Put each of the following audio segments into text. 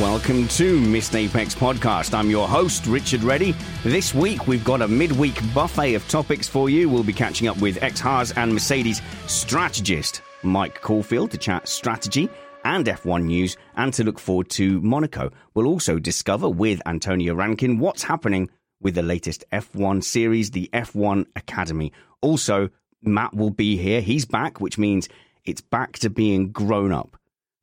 Welcome to Missed Apex Podcast. I'm your host, Richard Reddy. This week, we've got a midweek buffet of topics for you. We'll be catching up with ex Haas and Mercedes strategist Mike Caulfield to chat strategy and F1 news and to look forward to Monaco. We'll also discover with Antonia Rankin what's happening with the latest F1 series, the F1 Academy. Also, Matt will be here. He's back, which means it's back to being grown up.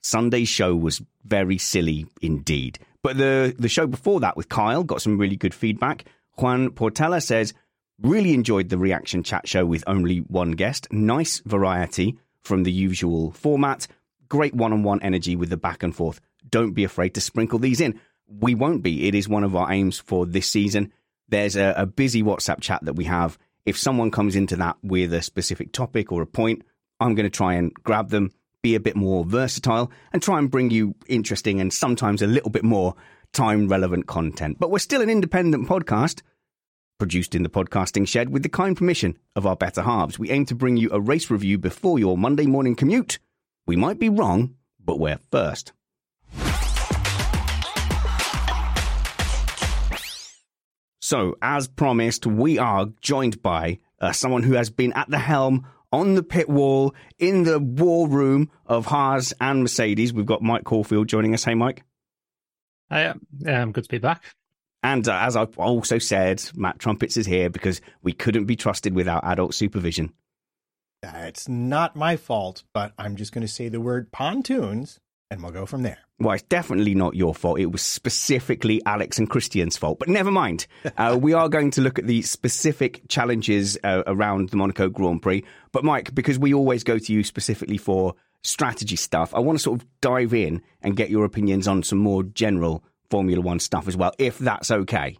Sunday's show was very silly indeed. But the, the show before that with Kyle got some really good feedback. Juan Portela says, really enjoyed the reaction chat show with only one guest. Nice variety from the usual format. Great one on one energy with the back and forth. Don't be afraid to sprinkle these in. We won't be. It is one of our aims for this season. There's a, a busy WhatsApp chat that we have. If someone comes into that with a specific topic or a point, I'm going to try and grab them, be a bit more versatile, and try and bring you interesting and sometimes a little bit more time relevant content. But we're still an independent podcast produced in the podcasting shed with the kind permission of our better halves. We aim to bring you a race review before your Monday morning commute. We might be wrong, but we're first. So, as promised, we are joined by uh, someone who has been at the helm on the pit wall in the war room of Haas and Mercedes. We've got Mike Caulfield joining us. Hey, Mike. Hi, um, good to be back. And uh, as I've also said, Matt Trumpets is here because we couldn't be trusted without adult supervision. It's not my fault, but I'm just going to say the word pontoons and we'll go from there. Well, it's definitely not your fault. It was specifically Alex and Christian's fault. But never mind. Uh, we are going to look at the specific challenges uh, around the Monaco Grand Prix. But, Mike, because we always go to you specifically for strategy stuff, I want to sort of dive in and get your opinions on some more general Formula One stuff as well, if that's okay.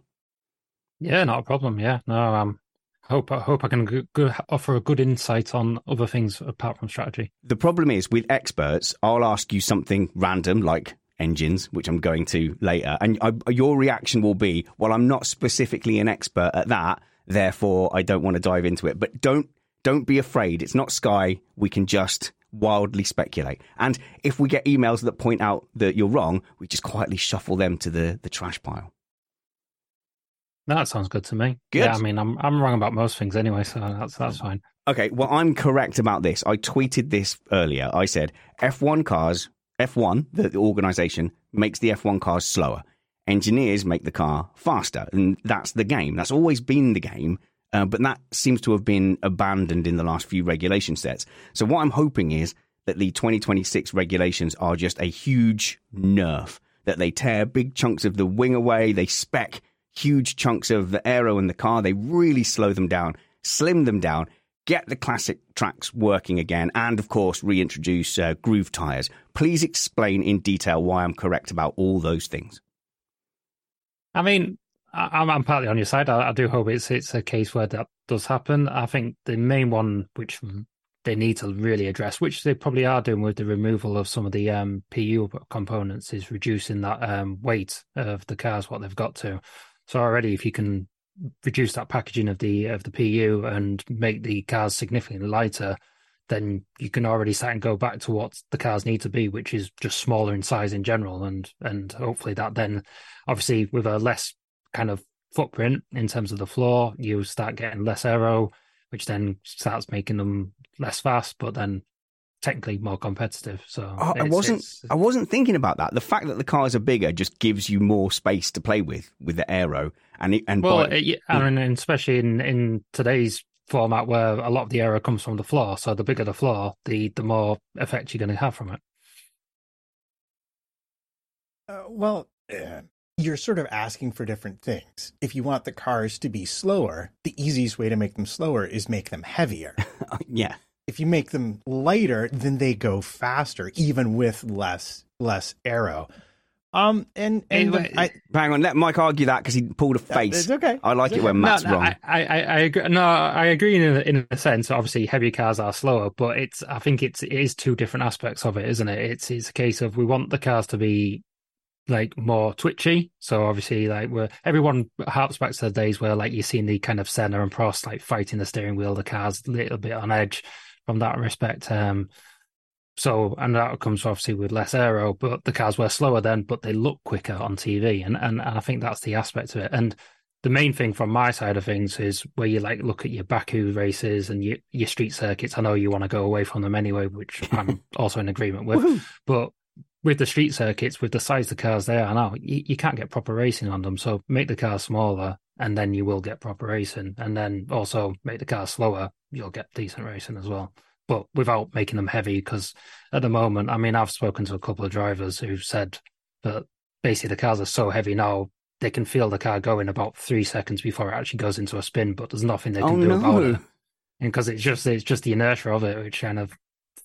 Yeah, not a problem. Yeah, no, um, hope I hope I can g- g- offer a good insight on other things apart from strategy. The problem is with experts, I'll ask you something random like engines, which I'm going to later, and I, your reaction will be, "Well, I'm not specifically an expert at that, therefore I don't want to dive into it." But don't don't be afraid. It's not Sky. We can just wildly speculate. And if we get emails that point out that you're wrong, we just quietly shuffle them to the, the trash pile. That sounds good to me. Good. Yeah, I mean, I'm I'm wrong about most things anyway, so that's that's fine. Okay, well, I'm correct about this. I tweeted this earlier. I said F1 cars, F1, the, the organization, makes the F1 cars slower. Engineers make the car faster. And that's the game. That's always been the game. Uh, but that seems to have been abandoned in the last few regulation sets. So, what I'm hoping is that the 2026 regulations are just a huge nerf, that they tear big chunks of the wing away, they spec huge chunks of the aero in the car, they really slow them down, slim them down, get the classic tracks working again, and of course, reintroduce uh, groove tyres. Please explain in detail why I'm correct about all those things. I mean, I'm I'm partly on your side. I, I do hope it's it's a case where that does happen. I think the main one, which they need to really address, which they probably are doing with the removal of some of the um, PU components, is reducing that um, weight of the cars, what they've got to. So already, if you can reduce that packaging of the of the PU and make the cars significantly lighter, then you can already start and go back to what the cars need to be, which is just smaller in size in general, and and hopefully that then, obviously, with a less kind of footprint in terms of the floor, you start getting less aero, which then starts making them less fast, but then technically more competitive. So oh, I wasn't it's, I wasn't thinking about that. The fact that the cars are bigger just gives you more space to play with with the aero and and well, by, it, and especially in in today's format where a lot of the aero comes from the floor. So the bigger the floor, the the more effect you're going to have from it. Uh, well, uh, you're sort of asking for different things. If you want the cars to be slower, the easiest way to make them slower is make them heavier. yeah. If you make them lighter, then they go faster, even with less less aero. Um, and and anyway, the, I, hang on, let Mike argue that because he pulled a face. It's okay. I like it's it okay. when Matt's no, no, wrong. I, I, I, agree. No, I agree in a, in a sense. Obviously, heavier cars are slower, but it's. I think it's it is two different aspects of it, isn't it? It's it's a case of we want the cars to be like more twitchy. So obviously, like where everyone harps back to the days where like you're seeing the kind of Senna and Prost like fighting the steering wheel, the car's a little bit on edge from that respect. Um, so and that comes obviously with less aero, but the cars were slower then, but they look quicker on TV, and and, and I think that's the aspect of it. And the main thing from my side of things is where you like look at your Baku races and your, your street circuits. I know you want to go away from them anyway, which I'm also in agreement with. But with the street circuits, with the size of the cars they are now, you, you can't get proper racing on them. So make the cars smaller, and then you will get proper racing. And then also make the cars slower, you'll get decent racing as well. But without making them heavy, because at the moment, I mean, I've spoken to a couple of drivers who've said that basically the cars are so heavy now they can feel the car going about three seconds before it actually goes into a spin, but there's nothing they can oh, do no. about it. And because it's just it's just the inertia of it which kind of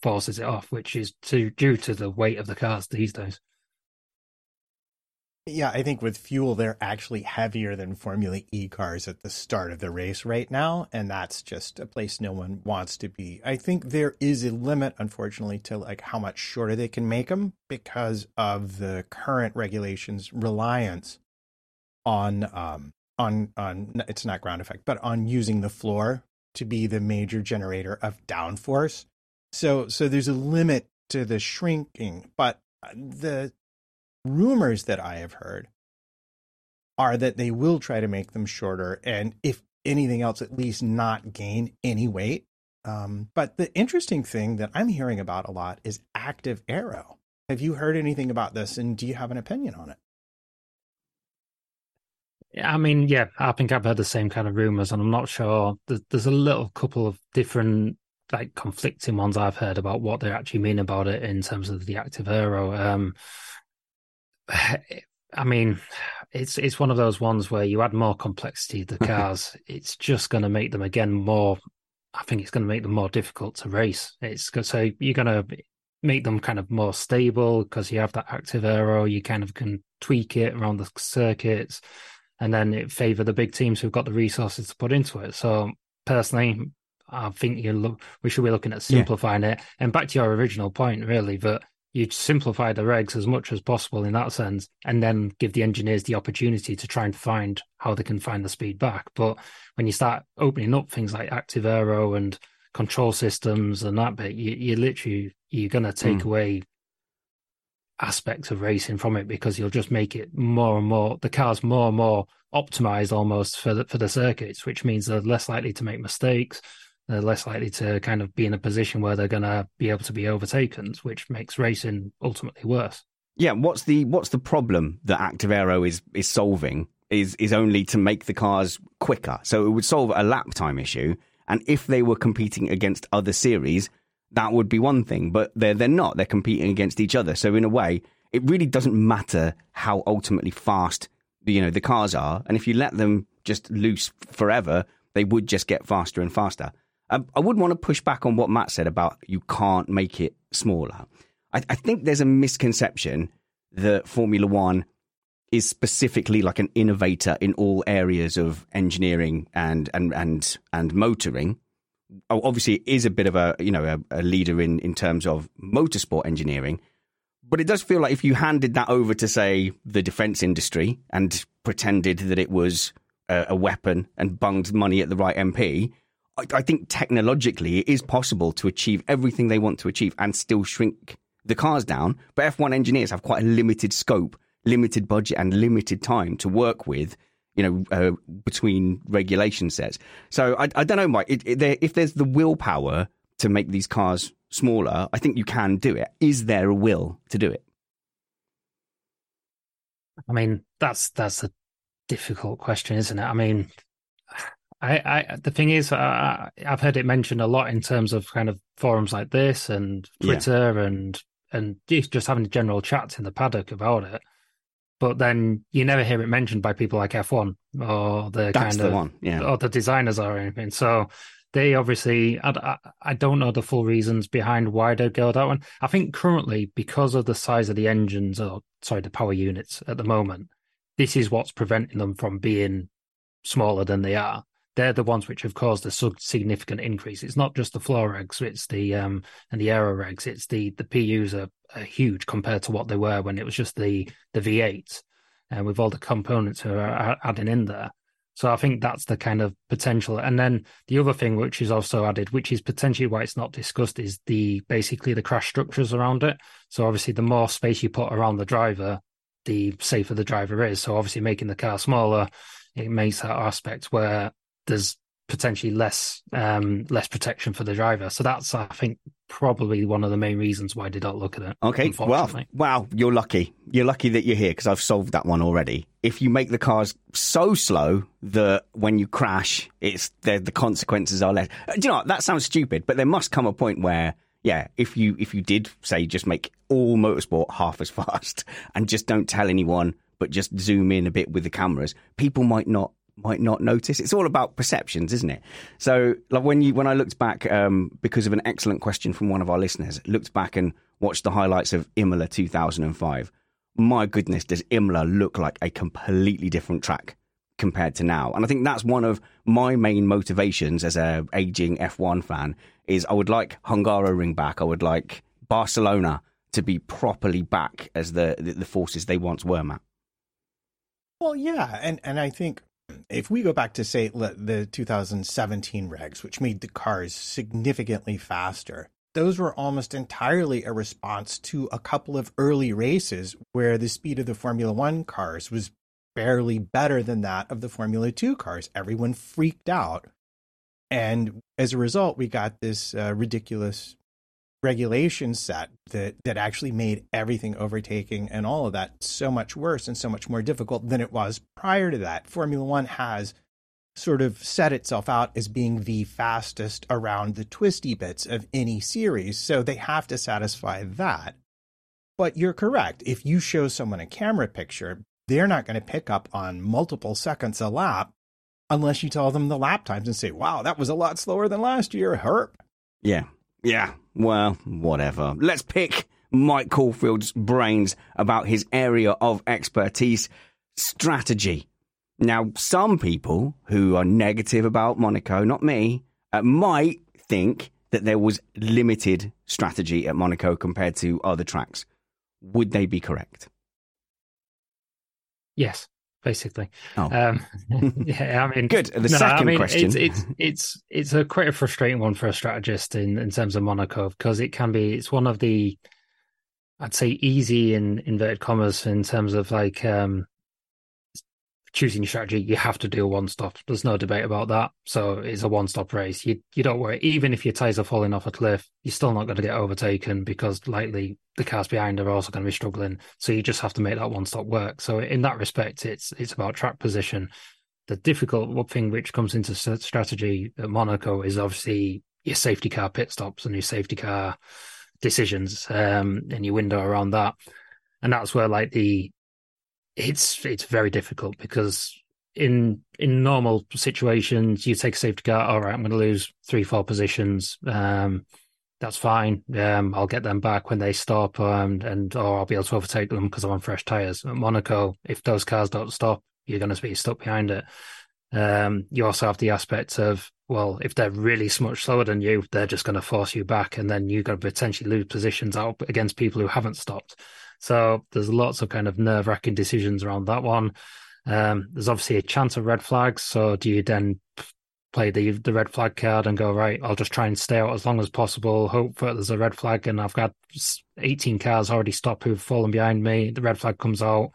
forces it off, which is to, due to the weight of the cars these days. Yeah, I think with fuel, they're actually heavier than Formula E cars at the start of the race right now. And that's just a place no one wants to be. I think there is a limit, unfortunately, to like how much shorter they can make them because of the current regulations reliance on, um, on, on, it's not ground effect, but on using the floor to be the major generator of downforce. So so there's a limit to the shrinking, but the rumors that I have heard are that they will try to make them shorter and if anything else at least not gain any weight. Um, but the interesting thing that I'm hearing about a lot is active aero. Have you heard anything about this and do you have an opinion on it? I mean, yeah, I think I've heard the same kind of rumors, and I'm not sure. There's a little couple of different like conflicting ones I've heard about what they actually mean about it in terms of the active aero. Um, I mean, it's it's one of those ones where you add more complexity to the cars, it's just going to make them again more. I think it's going to make them more difficult to race. It's so you're going to make them kind of more stable because you have that active aero. You kind of can tweak it around the circuits, and then it favour the big teams who've got the resources to put into it. So personally, I think you look, we should be looking at simplifying yeah. it. And back to your original point, really, that you simplify the regs as much as possible in that sense, and then give the engineers the opportunity to try and find how they can find the speed back. But when you start opening up things like active aero and control systems and that bit, you, you literally you're going to take mm. away aspects of racing from it because you'll just make it more and more the cars more and more optimized almost for the, for the circuits, which means they're less likely to make mistakes they're less likely to kind of be in a position where they're going to be able to be overtaken, which makes racing ultimately worse. Yeah, what's the what's the problem that Active Aero is is solving? Is is only to make the cars quicker. So it would solve a lap time issue. And if they were competing against other series, that would be one thing. But they're they're not. They're competing against each other. So in a way, it really doesn't matter how ultimately fast you know the cars are. And if you let them just loose forever, they would just get faster and faster. I, I would want to push back on what Matt said about you can't make it smaller. I, I think there's a misconception that Formula One is specifically like an innovator in all areas of engineering and and and and motoring, oh, obviously it is a bit of a you know a, a leader in in terms of motorsport engineering. But it does feel like if you handed that over to, say, the defense industry and pretended that it was a, a weapon and bunged money at the right MP, I, I think technologically it is possible to achieve everything they want to achieve and still shrink the cars down. But F1 engineers have quite a limited scope, limited budget, and limited time to work with. You know, uh, between regulation sets. So I, I don't know, Mike. It, it, if there's the willpower to make these cars smaller, I think you can do it. Is there a will to do it? I mean, that's that's a difficult question, isn't it? I mean, I, I the thing is, uh, I've heard it mentioned a lot in terms of kind of forums like this and Twitter yeah. and and just having general chats in the paddock about it. But then you never hear it mentioned by people like F1 or the That's kind the of one, yeah. or the designers or anything. So they obviously I, I, don't know the full reasons behind why they'd go that one. I think currently because of the size of the engines or sorry the power units at the moment, this is what's preventing them from being smaller than they are. They're the ones which have caused a significant increase. It's not just the floor regs, it's the um and the aero regs. It's the the PUs are, are huge compared to what they were when it was just the the V8, and uh, with all the components who are adding in there. So I think that's the kind of potential. And then the other thing which is also added, which is potentially why it's not discussed, is the basically the crash structures around it. So obviously the more space you put around the driver, the safer the driver is. So obviously making the car smaller, it makes that aspect where there's potentially less um, less protection for the driver. So that's I think probably one of the main reasons why they don't look at it. Okay, well, wow, you're lucky. You're lucky that you're here because I've solved that one already. If you make the cars so slow that when you crash, it's the, the consequences are less. Uh, do you know what? that sounds stupid, but there must come a point where. Yeah, if you if you did say just make all motorsport half as fast and just don't tell anyone, but just zoom in a bit with the cameras, people might not might not notice. It's all about perceptions, isn't it? So, like when you when I looked back, um, because of an excellent question from one of our listeners, looked back and watched the highlights of Imola 2005. My goodness, does Imola look like a completely different track compared to now? And I think that's one of my main motivations as a aging F1 fan. Is I would like Hungaroring back. I would like Barcelona to be properly back as the the, the forces they once were, Matt. Well, yeah, and and I think if we go back to say the 2017 regs, which made the cars significantly faster, those were almost entirely a response to a couple of early races where the speed of the Formula One cars was barely better than that of the Formula Two cars. Everyone freaked out. And as a result, we got this uh, ridiculous regulation set that that actually made everything overtaking and all of that so much worse and so much more difficult than it was prior to that. Formula One has sort of set itself out as being the fastest around the twisty bits of any series, so they have to satisfy that. But you're correct. If you show someone a camera picture, they're not going to pick up on multiple seconds a lap unless you tell them the lap times and say, wow, that was a lot slower than last year. Herp. Yeah. Yeah. Well, whatever. Let's pick Mike Caulfield's brains about his area of expertise strategy. Now, some people who are negative about Monaco, not me, uh, might think that there was limited strategy at Monaco compared to other tracks. Would they be correct? Yes basically. Oh. Um, yeah, I mean, good. The no, second I mean, question, it's, it's it's it's a quite a frustrating one for a strategist in in terms of Monaco because it can be it's one of the I'd say easy in inverted commas in terms of like um choosing your strategy, you have to do a one stop. There's no debate about that. So it's a one stop race. You you don't worry. Even if your tires are falling off a cliff, you're still not going to get overtaken because likely the cars behind are also going to be struggling. So you just have to make that one stop work. So in that respect, it's it's about track position. The difficult thing which comes into strategy at Monaco is obviously your safety car pit stops and your safety car decisions um, and your window around that. And that's where like the it's it's very difficult because in in normal situations you take a safety car all right i'm going to lose three four positions um, that's fine. Um, i'll get them back when they stop um, and or i'll be able to overtake them because i'm on fresh tires at monaco if those cars don't stop you're going to be stuck behind it. Um, you also have the aspect of well, if they're really much slower than you, they're just going to force you back, and then you're going to potentially lose positions out against people who haven't stopped. So there's lots of kind of nerve wracking decisions around that one. Um, there's obviously a chance of red flags. So do you then play the the red flag card and go right? I'll just try and stay out as long as possible. Hope that there's a red flag, and I've got 18 cars already stopped who've fallen behind me. The red flag comes out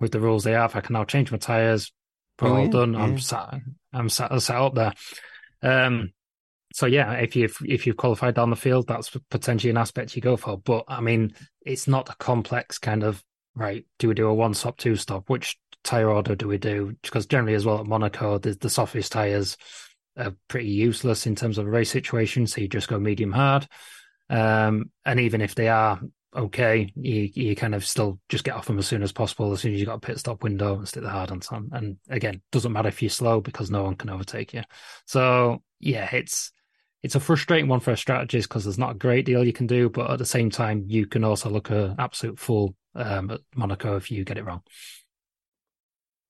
with the rules they have. I can now change my tires. Put oh, all yeah, done. Yeah. I'm sat. I'm sat, sat up there. Um, so yeah, if you've if you've qualified down the field, that's potentially an aspect you go for. But I mean, it's not a complex kind of right. Do we do a one stop, two stop? Which tire order do we do? Because generally, as well at Monaco, the, the softest tires are pretty useless in terms of a race situation. So you just go medium hard. Um, and even if they are okay, you you kind of still just get off them as soon as possible. As soon as you got a pit stop window and stick the hard on some. And again, doesn't matter if you're slow because no one can overtake you. So yeah, it's it's a frustrating one for a strategist because there's not a great deal you can do, but at the same time, you can also look an absolute fool um, at Monaco if you get it wrong.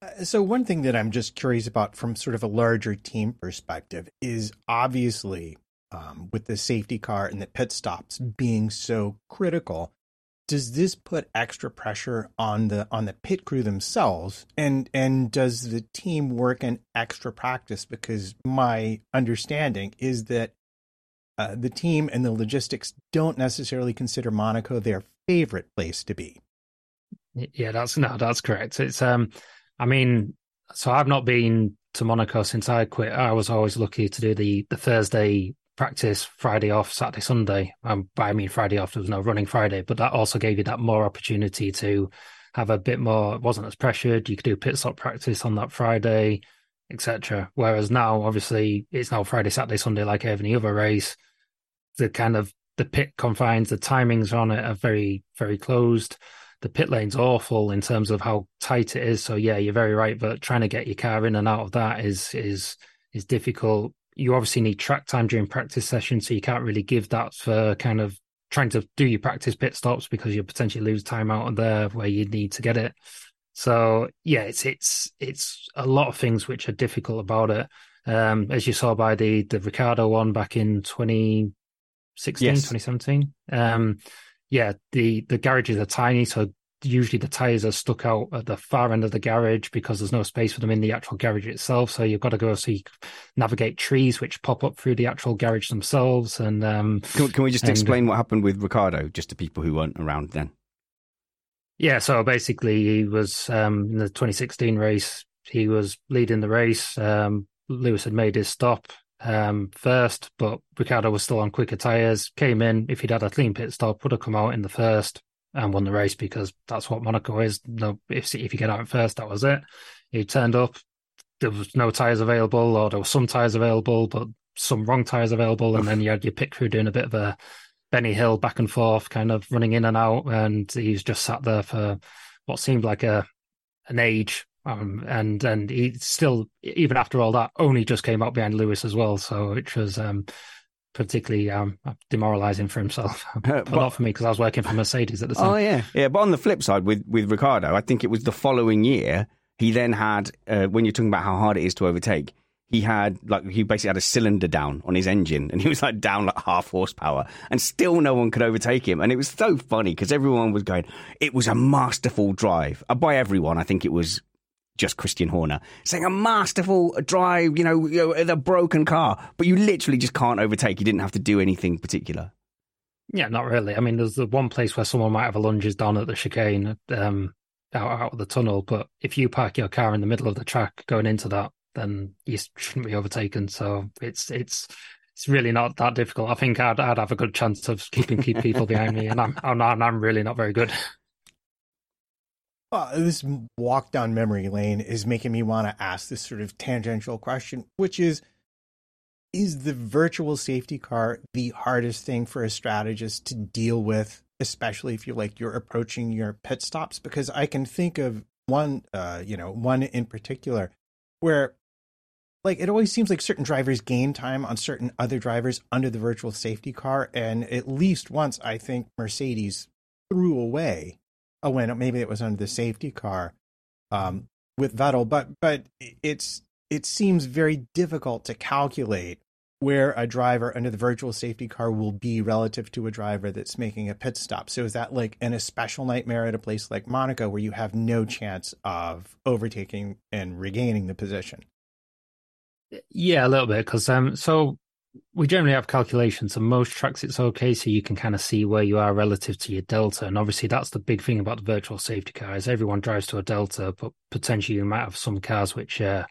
Uh, so one thing that I'm just curious about from sort of a larger team perspective is obviously um, with the safety car and the pit stops being so critical does this put extra pressure on the on the pit crew themselves and and does the team work in extra practice because my understanding is that uh, the team and the logistics don't necessarily consider Monaco their favorite place to be. Yeah, that's no, that's correct. It's um, I mean, so I've not been to Monaco since I quit. I was always lucky to do the the Thursday practice Friday off, Saturday, Sunday. Um, by I mean Friday off, there was no running Friday, but that also gave you that more opportunity to have a bit more. It wasn't as pressured. You could do pit stop practice on that Friday, etc. Whereas now, obviously, it's now Friday, Saturday, Sunday, like every other race. The kind of the pit confines, the timings on it are very, very closed. The pit lane's awful in terms of how tight it is. So yeah, you're very right. But trying to get your car in and out of that is is is difficult you obviously need track time during practice sessions, so you can't really give that for kind of trying to do your practice pit stops because you potentially lose time out of there where you need to get it. So yeah, it's it's it's a lot of things which are difficult about it. Um, as you saw by the the Ricciardo one back in 2016, yes. 2017. Um, yeah, the the garages are tiny, so usually the tires are stuck out at the far end of the garage because there's no space for them in the actual garage itself. So you've got to go so you navigate trees which pop up through the actual garage themselves. And um, can, can, we just and, explain what happened with Ricciardo, just to people who weren't around then? Yeah, so basically he was um, in the 2016 race. He was leading the race. Um, Lewis had made his stop um, first, but Ricciardo was still on quicker tires. Came in. If he'd had a clean pit stop, would have come out in the first and won the race because that's what Monaco is. No, if if you get out first, that was it. He turned up. There was no tires available, or there were some tires available, but some wrong tires available, and then you had your pit crew doing a bit of a Benny Hill back and forth, kind of running in and out, and he's just sat there for what seemed like a an age. Um, and and he still, even after all that, only just came up behind Lewis as well. So which was um, particularly um, demoralizing for himself. but, not for me because I was working for Mercedes at the time. Oh yeah, yeah. But on the flip side, with with Ricciardo, I think it was the following year he then had uh, when you're talking about how hard it is to overtake. He had like he basically had a cylinder down on his engine, and he was like down like half horsepower, and still no one could overtake him. And it was so funny because everyone was going, "It was a masterful drive." Uh, by everyone, I think it was just Christian Horner saying a masterful drive, you know, you know, the broken car, but you literally just can't overtake. You didn't have to do anything particular. Yeah, not really. I mean, there's the one place where someone might have a lunges down at the chicane um, out, out of the tunnel, but if you park your car in the middle of the track going into that, then you shouldn't be overtaken. So it's it's it's really not that difficult. I think I'd I'd have a good chance of keeping keep people behind me, and I'm I'm, I'm really not very good. Well, this walk down memory lane is making me want to ask this sort of tangential question, which is Is the virtual safety car the hardest thing for a strategist to deal with, especially if you like you're approaching your pit stops? Because I can think of one, uh, you know, one in particular where like it always seems like certain drivers gain time on certain other drivers under the virtual safety car and at least once i think mercedes threw away oh, when maybe it was under the safety car um, with Vettel, but but it's it seems very difficult to calculate where a driver under the virtual safety car will be relative to a driver that's making a pit stop. So is that like an especial nightmare at a place like Monaco where you have no chance of overtaking and regaining the position? Yeah, a little bit because um, so we generally have calculations, and most tracks it's okay, so you can kind of see where you are relative to your delta. And obviously, that's the big thing about the virtual safety car is everyone drives to a delta, but potentially you might have some cars which uh,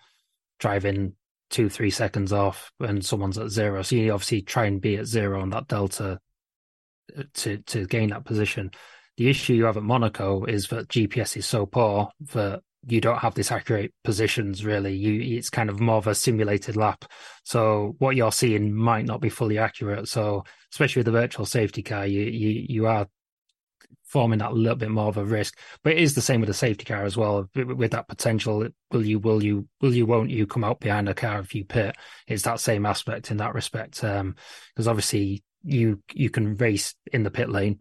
drive in two, three seconds off, and someone's at zero. So you obviously try and be at zero on that delta uh, to to gain that position. The issue you have at Monaco is that GPS is so poor that you don't have this accurate positions really. You it's kind of more of a simulated lap. So what you're seeing might not be fully accurate. So especially with the virtual safety car, you you you are forming that little bit more of a risk. But it is the same with the safety car as well. With that potential, will you will you will you won't you come out behind a car if you pit? It's that same aspect in that respect. Because um, obviously you you can race in the pit lane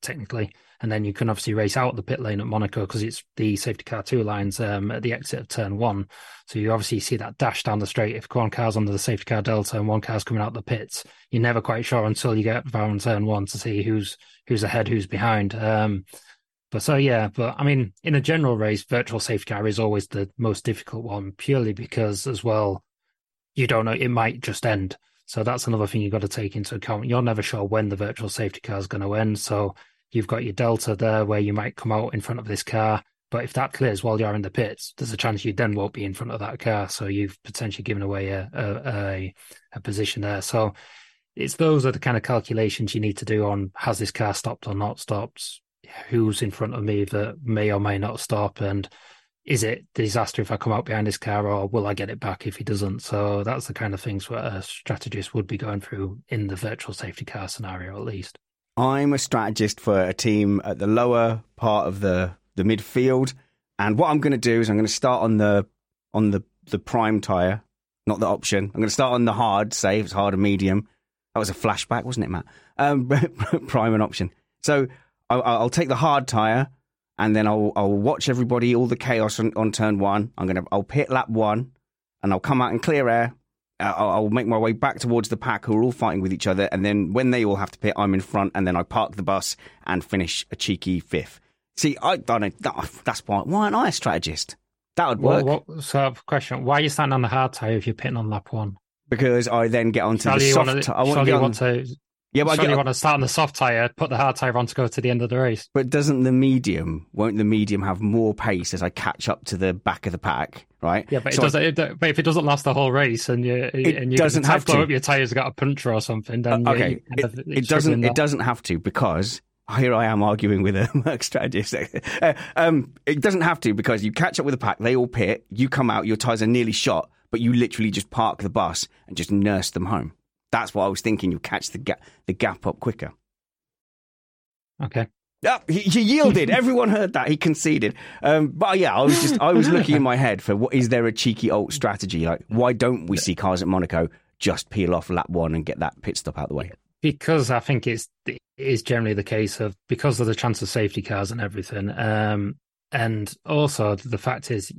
technically and then you can obviously race out the pit lane at Monaco because it's the safety car two lines um, at the exit of turn one. So you obviously see that dash down the straight. If one car's under the safety car delta and one car's coming out the pits, you're never quite sure until you get around turn one to see who's who's ahead, who's behind. Um, but so yeah, but I mean, in a general race, virtual safety car is always the most difficult one, purely because as well, you don't know it might just end. So that's another thing you've got to take into account. You're never sure when the virtual safety car is going to end. So You've got your delta there where you might come out in front of this car. But if that clears while you're in the pits, there's a chance you then won't be in front of that car. So you've potentially given away a, a, a position there. So it's those are the kind of calculations you need to do on has this car stopped or not stopped? Who's in front of me that may or may not stop? And is it disaster if I come out behind this car or will I get it back if he doesn't? So that's the kind of things what a strategist would be going through in the virtual safety car scenario, at least. I'm a strategist for a team at the lower part of the, the midfield. And what I'm going to do is I'm going to start on the on the, the prime tire, not the option. I'm going to start on the hard, say it's hard and medium. That was a flashback, wasn't it, Matt? Um, prime and option. So I'll, I'll, take the hard tire, and then I'll I'll watch everybody, all the chaos on, on turn one. I'm gonna I'll pit lap one, and I'll come out in clear air, Uh, I'll, I'll, make my way back towards the pack who are all fighting with each other, and then when they all have to pit, I'm in front, and then I park the bus and finish a cheeky fifth. See, I don't know. That's why. Why aren't I a strategist? That would work. Well, what, so, question: Why are you standing on the hard tire if you're pitting on lap one? Because I then get onto the soft. Want to, I want, on, want to yeah, but Surely you want to start on the soft tire, put the hard tire on to go to the end of the race. But doesn't the medium, won't the medium have more pace as I catch up to the back of the pack, right? Yeah, but, so it doesn't, it, but if it doesn't last the whole race and you, it and you doesn't have to. up your tyres got a puncture or something, then uh, okay, you, it, it, it doesn't. It doesn't have to because here I am arguing with a Merc strategist. Uh, um, it doesn't have to because you catch up with the pack, they all pit, you come out, your tyres are nearly shot, but you literally just park the bus and just nurse them home. That's what I was thinking. You catch the gap, the gap up quicker. Okay. Yeah, he, he yielded. Everyone heard that. He conceded. Um, but yeah, I was just I was looking in my head for what is there a cheeky alt strategy? Like, why don't we see cars at Monaco just peel off lap one and get that pit stop out of the way? Because I think it's it is generally the case of because of the chance of safety cars and everything, um, and also the fact is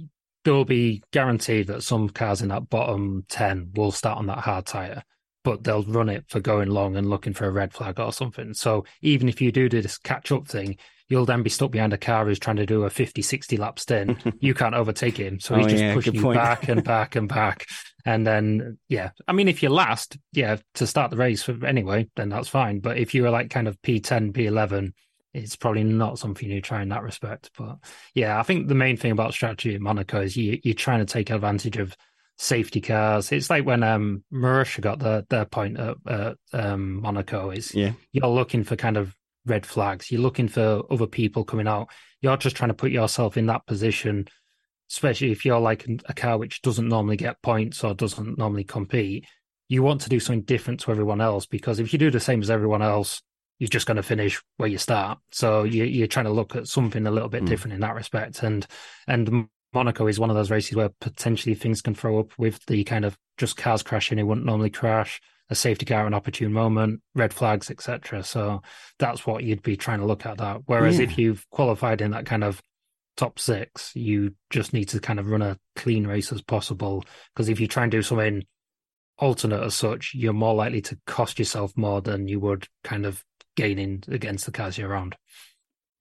there'll be guaranteed that some cars in that bottom ten will start on that hard tire but they'll run it for going long and looking for a red flag or something. So even if you do do this catch up thing, you'll then be stuck behind a car who's trying to do a 50, 60 lap stint. you can't overtake him. So oh, he's oh, just yeah, pushing you point. back and back and back. And then, yeah, I mean, if you're last, yeah, to start the race anyway, then that's fine. But if you were like kind of P10, P11, it's probably not something you try in that respect. But yeah, I think the main thing about strategy at Monaco is you, you're trying to take advantage of safety cars. It's like when um Marussia got the their point at, um, Monaco. Is yeah. you're looking for kind of red flags. You're looking for other people coming out. You're just trying to put yourself in that position, especially if you're like a car which doesn't normally get points or doesn't normally compete. You want to do something different to everyone else because if you do the same as everyone else, you're just going to finish where you start. So you, are trying to look at something a little bit mm. different in that respect. And and Monaco is one of those races where potentially things can throw up with the kind of just cars crashing who wouldn't normally crash, a safety car an opportune moment, red flags, etc. So that's what you'd be trying to look at that. Whereas yeah. if you've qualified in that kind of top six, you just need to kind of run a clean race as possible. Because if you try and do something alternate as such, you're more likely to cost yourself more than you would kind of gaining against the cars you're around.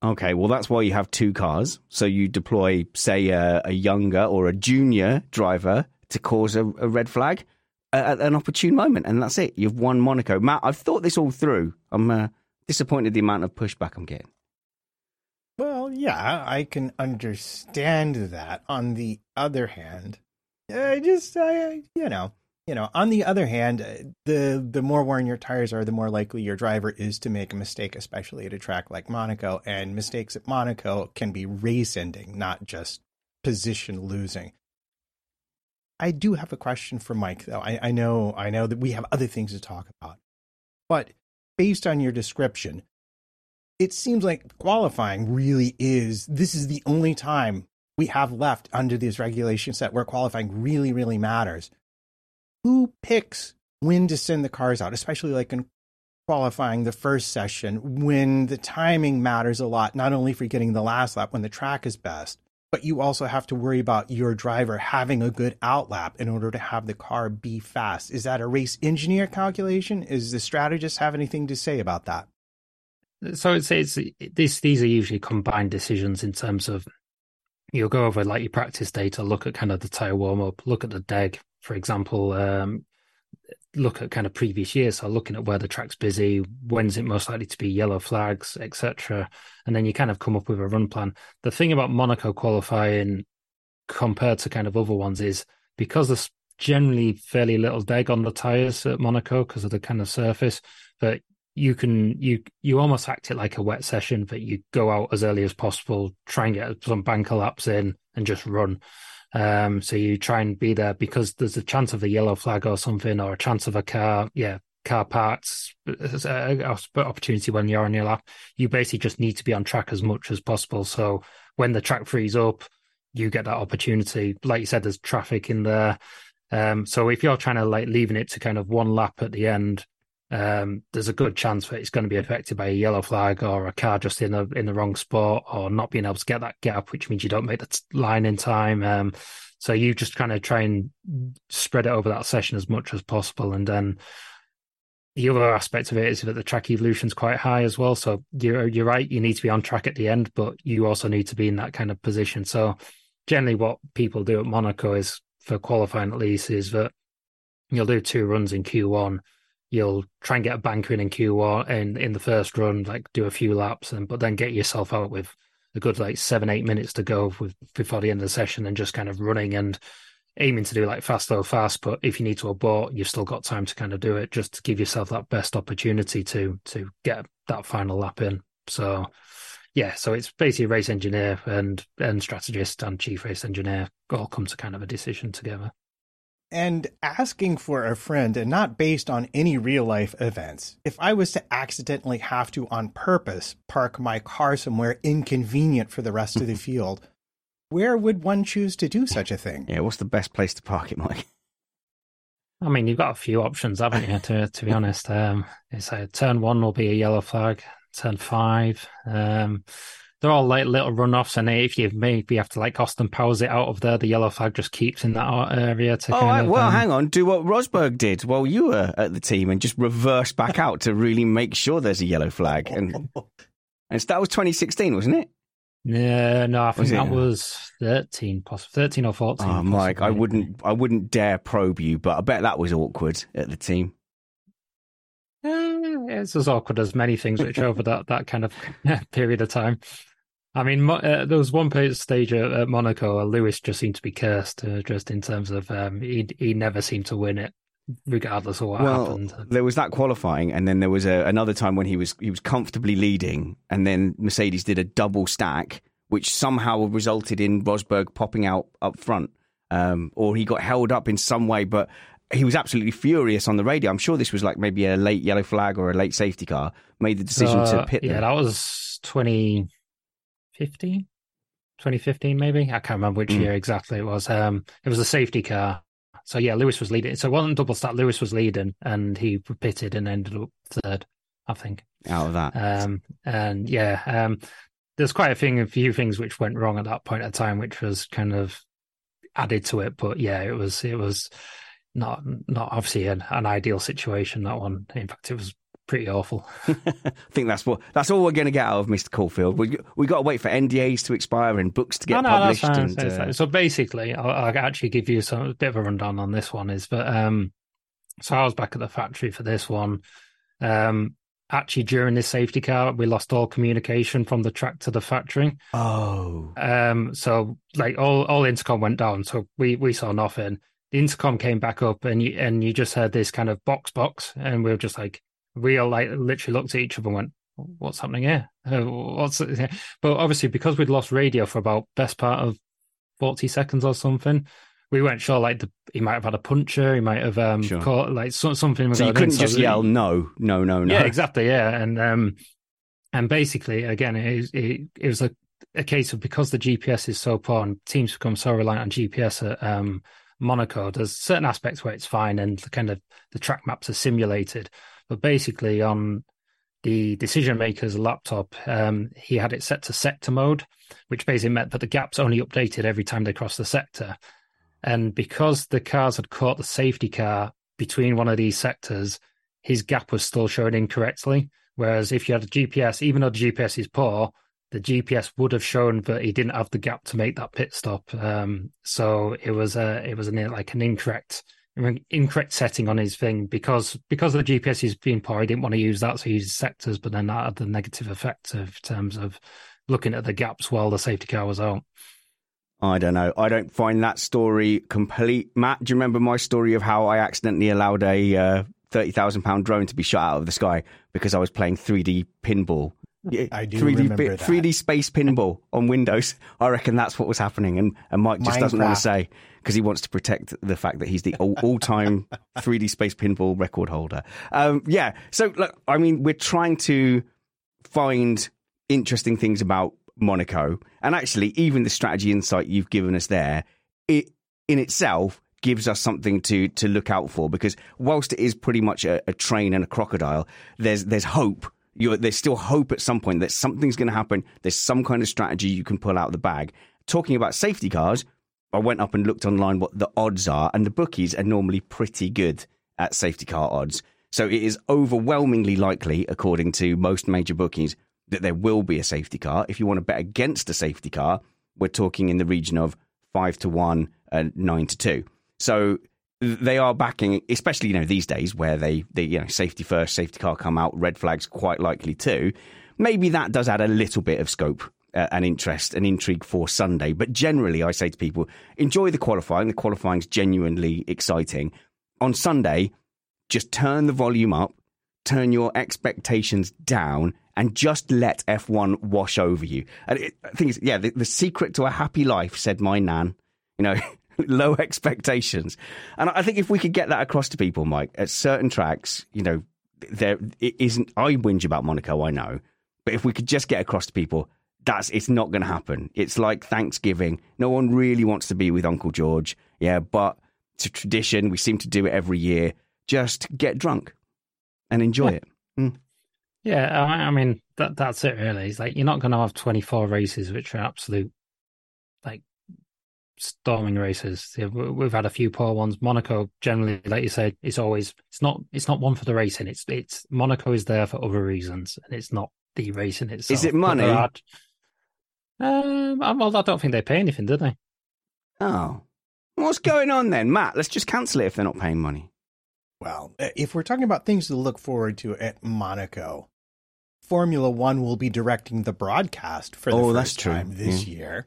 Okay, well, that's why you have two cars. So you deploy, say, a, a younger or a junior driver to cause a, a red flag at an opportune moment, and that's it. You've won Monaco. Matt, I've thought this all through. I'm uh, disappointed the amount of pushback I'm getting. Well, yeah, I can understand that. On the other hand, I just, I, you know, you know, on the other hand, the the more worn your tires are, the more likely your driver is to make a mistake, especially at a track like Monaco. And mistakes at Monaco can be race ending, not just position losing. I do have a question for Mike, though. I, I know, I know that we have other things to talk about, but based on your description, it seems like qualifying really is. This is the only time we have left under these regulations that where qualifying really, really matters who picks when to send the cars out, especially like in qualifying the first session when the timing matters a lot, not only for getting the last lap when the track is best, but you also have to worry about your driver having a good outlap in order to have the car be fast. Is that a race engineer calculation? Is the strategist have anything to say about that? So it's, it's this, these are usually combined decisions in terms of you'll go over like your practice data, look at kind of the tire warm up, look at the deg, for example, um, look at kind of previous years. So looking at where the track's busy, when's it most likely to be yellow flags, etc. And then you kind of come up with a run plan. The thing about Monaco qualifying compared to kind of other ones is because there's generally fairly little deg on the tires at Monaco because of the kind of surface that you can you you almost act it like a wet session that you go out as early as possible, try and get some banker laps in and just run. Um, so you try and be there because there's a chance of a yellow flag or something, or a chance of a car, yeah, car parts uh, opportunity when you're on your lap. You basically just need to be on track as much as possible. So when the track frees up, you get that opportunity. Like you said, there's traffic in there. Um, so if you're trying to like leaving it to kind of one lap at the end, um, there's a good chance that it's going to be affected by a yellow flag or a car just in the in the wrong spot or not being able to get that gap, which means you don't make the line in time. Um, so you just kind of try and spread it over that session as much as possible, and then the other aspect of it is that the track evolution is quite high as well. So you're you're right, you need to be on track at the end, but you also need to be in that kind of position. So generally, what people do at Monaco is for qualifying at least is that you'll do two runs in Q1 you'll try and get a banker in in Q1 and in the first run, like do a few laps, and but then get yourself out with a good like seven eight minutes to go with before the end of the session, and just kind of running and aiming to do like fast or fast. But if you need to abort, you've still got time to kind of do it, just to give yourself that best opportunity to to get that final lap in. So. Yeah, so it's basically race engineer and and strategist and chief race engineer all come to kind of a decision together and asking for a friend and not based on any real life events. If I was to accidentally have to, on purpose, park my car somewhere inconvenient for the rest of the field, where would one choose to do such a thing? Yeah, what's the best place to park it, Mike? I mean, you've got a few options, haven't you? To to be honest, um, it's a turn one will be a yellow flag. Turn five, um, they're all like little runoffs, and if you maybe have to like Austin powers it out of there, the yellow flag just keeps in that area. To oh, kind of, well, um... hang on, do what Rosberg did while you were at the team, and just reverse back out to really make sure there's a yellow flag. And and that was 2016, wasn't it? Yeah, no, I think was that was 13, possibly 13 or 14. Oh, Mike, I wouldn't, I wouldn't dare probe you, but I bet that was awkward at the team. Uh, it's as awkward as many things which over that, that kind of period of time. I mean, uh, there was one stage at, at, Monaco where Lewis just seemed to be cursed, uh, just in terms of um, he he never seemed to win it, regardless of what well, happened. There was that qualifying, and then there was a, another time when he was he was comfortably leading, and then Mercedes did a double stack, which somehow resulted in Rosberg popping out up front, um, or he got held up in some way, but he was absolutely furious on the radio. I'm sure this was like maybe a late yellow flag or a late safety car. Made the decision uh, to pit. Yeah, them. that was 2015, 2015 maybe. I can't remember which mm. year exactly it was. Um, it was a safety car. So yeah, Lewis was leading. So it wasn't double stack. Lewis was leading, and he pitted and ended up third, I think. Out of that. Um, and yeah, um, there's quite a thing, a few things which went wrong at that point of time, which was kind of added to it. But yeah, it was it was not not obviously an, an ideal situation. That one, in fact, it was pretty awful. I think that's what that's all we're going to get out of Mr. Caulfield. We we got to wait for NDAs to expire and books to get no, no, published. And, uh... So basically, I'll, I'll, actually give you some a bit of a rundown on this one. Is but um, so I was back at the factory for this one. Um, actually, during this safety car, we lost all communication from the track to the factory. Oh, um, so like all all intercom went down, so we we saw nothing. The intercom came back up, and you and you just heard this kind of box box, and we were just like we all like literally looked at each other and went, "What's happening here? Uh, what's?" It? But obviously, because we'd lost radio for about best part of forty seconds or something, we weren't sure. Like the, he might have had a puncture, he might have um sure. caught like so, something. So you couldn't in, just so yell no, no, no, no. Yeah, exactly. Yeah, and um and basically again, it it, it was a a case of because the GPS is so poor and teams become so reliant on GPS at um, Monaco, there's certain aspects where it's fine and the kind of the track maps are simulated. But basically, on the decision maker's laptop, um, he had it set to sector mode, which basically meant that the gaps only updated every time they crossed the sector. And because the cars had caught the safety car between one of these sectors, his gap was still showing incorrectly. Whereas if you had a GPS, even though the GPS is poor, the GPS would have shown that he didn't have the gap to make that pit stop. Um, so it was a it was an, like an incorrect incorrect setting on his thing because because the GPS is being poor. He didn't want to use that, so he used sectors, but then that had the negative effect of terms of looking at the gaps while the safety car was out. I don't know. I don't find that story complete. Matt, do you remember my story of how I accidentally allowed a uh, thirty thousand pound drone to be shot out of the sky because I was playing three D pinball? I do 3D, remember that. 3D space pinball on Windows. I reckon that's what was happening, and, and Mike just Minecraft. doesn't want to say because he wants to protect the fact that he's the all, time 3D space pinball record holder. Um, yeah. So, look, I mean, we're trying to find interesting things about Monaco. And actually, even the strategy insight you've given us there, it in itself gives us something to to look out for because whilst it is pretty much a, a train and a crocodile, there's there's hope. You're, there's still hope at some point that something's going to happen. There's some kind of strategy you can pull out of the bag. Talking about safety cars, I went up and looked online what the odds are, and the bookies are normally pretty good at safety car odds. So it is overwhelmingly likely, according to most major bookies, that there will be a safety car. If you want to bet against a safety car, we're talking in the region of five to one and nine to two. So they are backing, especially you know these days where they, they you know safety first, safety car come out, red flags quite likely too. Maybe that does add a little bit of scope uh, an interest, an intrigue for Sunday. But generally, I say to people, enjoy the qualifying. The qualifying is genuinely exciting. On Sunday, just turn the volume up, turn your expectations down, and just let F1 wash over you. And it, I think, yeah, the, the secret to a happy life, said my nan, you know, low expectations. And I think if we could get that across to people, Mike, at certain tracks, you know, there it isn't. I whinge about Monaco, I know, but if we could just get across to people, that's it's not going to happen. It's like Thanksgiving. No one really wants to be with Uncle George. Yeah, but it's a tradition. We seem to do it every year. Just get drunk and enjoy yeah. it. Mm. Yeah, I, I, mean that that's it. Really, it's like you're not going to have 24 races which are absolute like storming races. We've had a few poor ones. Monaco, generally, like you said, it's always it's not it's not one for the racing. It's it's Monaco is there for other reasons, and it's not the racing itself. Is it money? Um, well, I don't think they pay anything, do they? Oh, what's going on then, Matt? Let's just cancel it if they're not paying money. Well, uh, if we're talking about things to look forward to at Monaco, Formula One will be directing the broadcast for the oh, first time this yeah. year.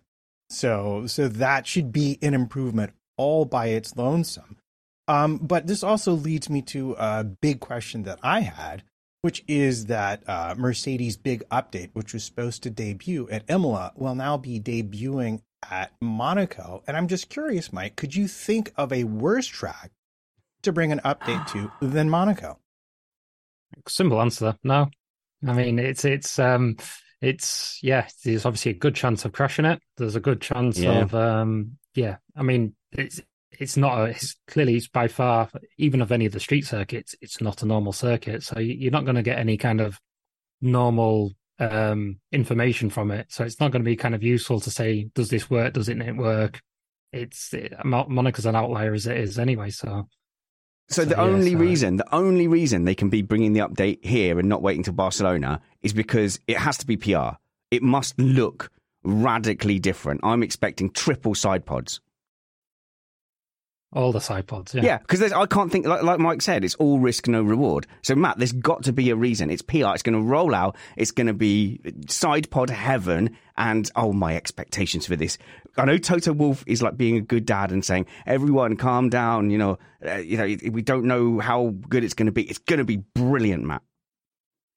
So, so that should be an improvement all by its lonesome. Um, but this also leads me to a big question that I had, which is that uh, Mercedes' big update, which was supposed to debut at Imola, will now be debuting at Monaco. And I'm just curious, Mike, could you think of a worse track to bring an update to than Monaco? Simple answer, no. I mean, it's it's um, it's yeah. There's obviously a good chance of crashing it. There's a good chance yeah. of um, yeah. I mean, it's it's not a, it's clearly it's by far even of any of the street circuits it's not a normal circuit so you're not going to get any kind of normal um, information from it. So it's not going to be kind of useful to say, does this work? Does it work? It's it, Monaco's an outlier as it is anyway. So, so, so the yeah, only so. reason, the only reason they can be bringing the update here and not waiting to Barcelona is because it has to be PR. It must look radically different. I'm expecting triple side pods. All the side pods, yeah. Yeah, because I can't think, like, like, Mike said, it's all risk, no reward. So, Matt, there's got to be a reason. It's PR. It's going to roll out. It's going to be side pod heaven. And, oh, my expectations for this. I know Toto Wolff is like being a good dad and saying, everyone calm down. You know, uh, you know, we don't know how good it's going to be. It's going to be brilliant, Matt.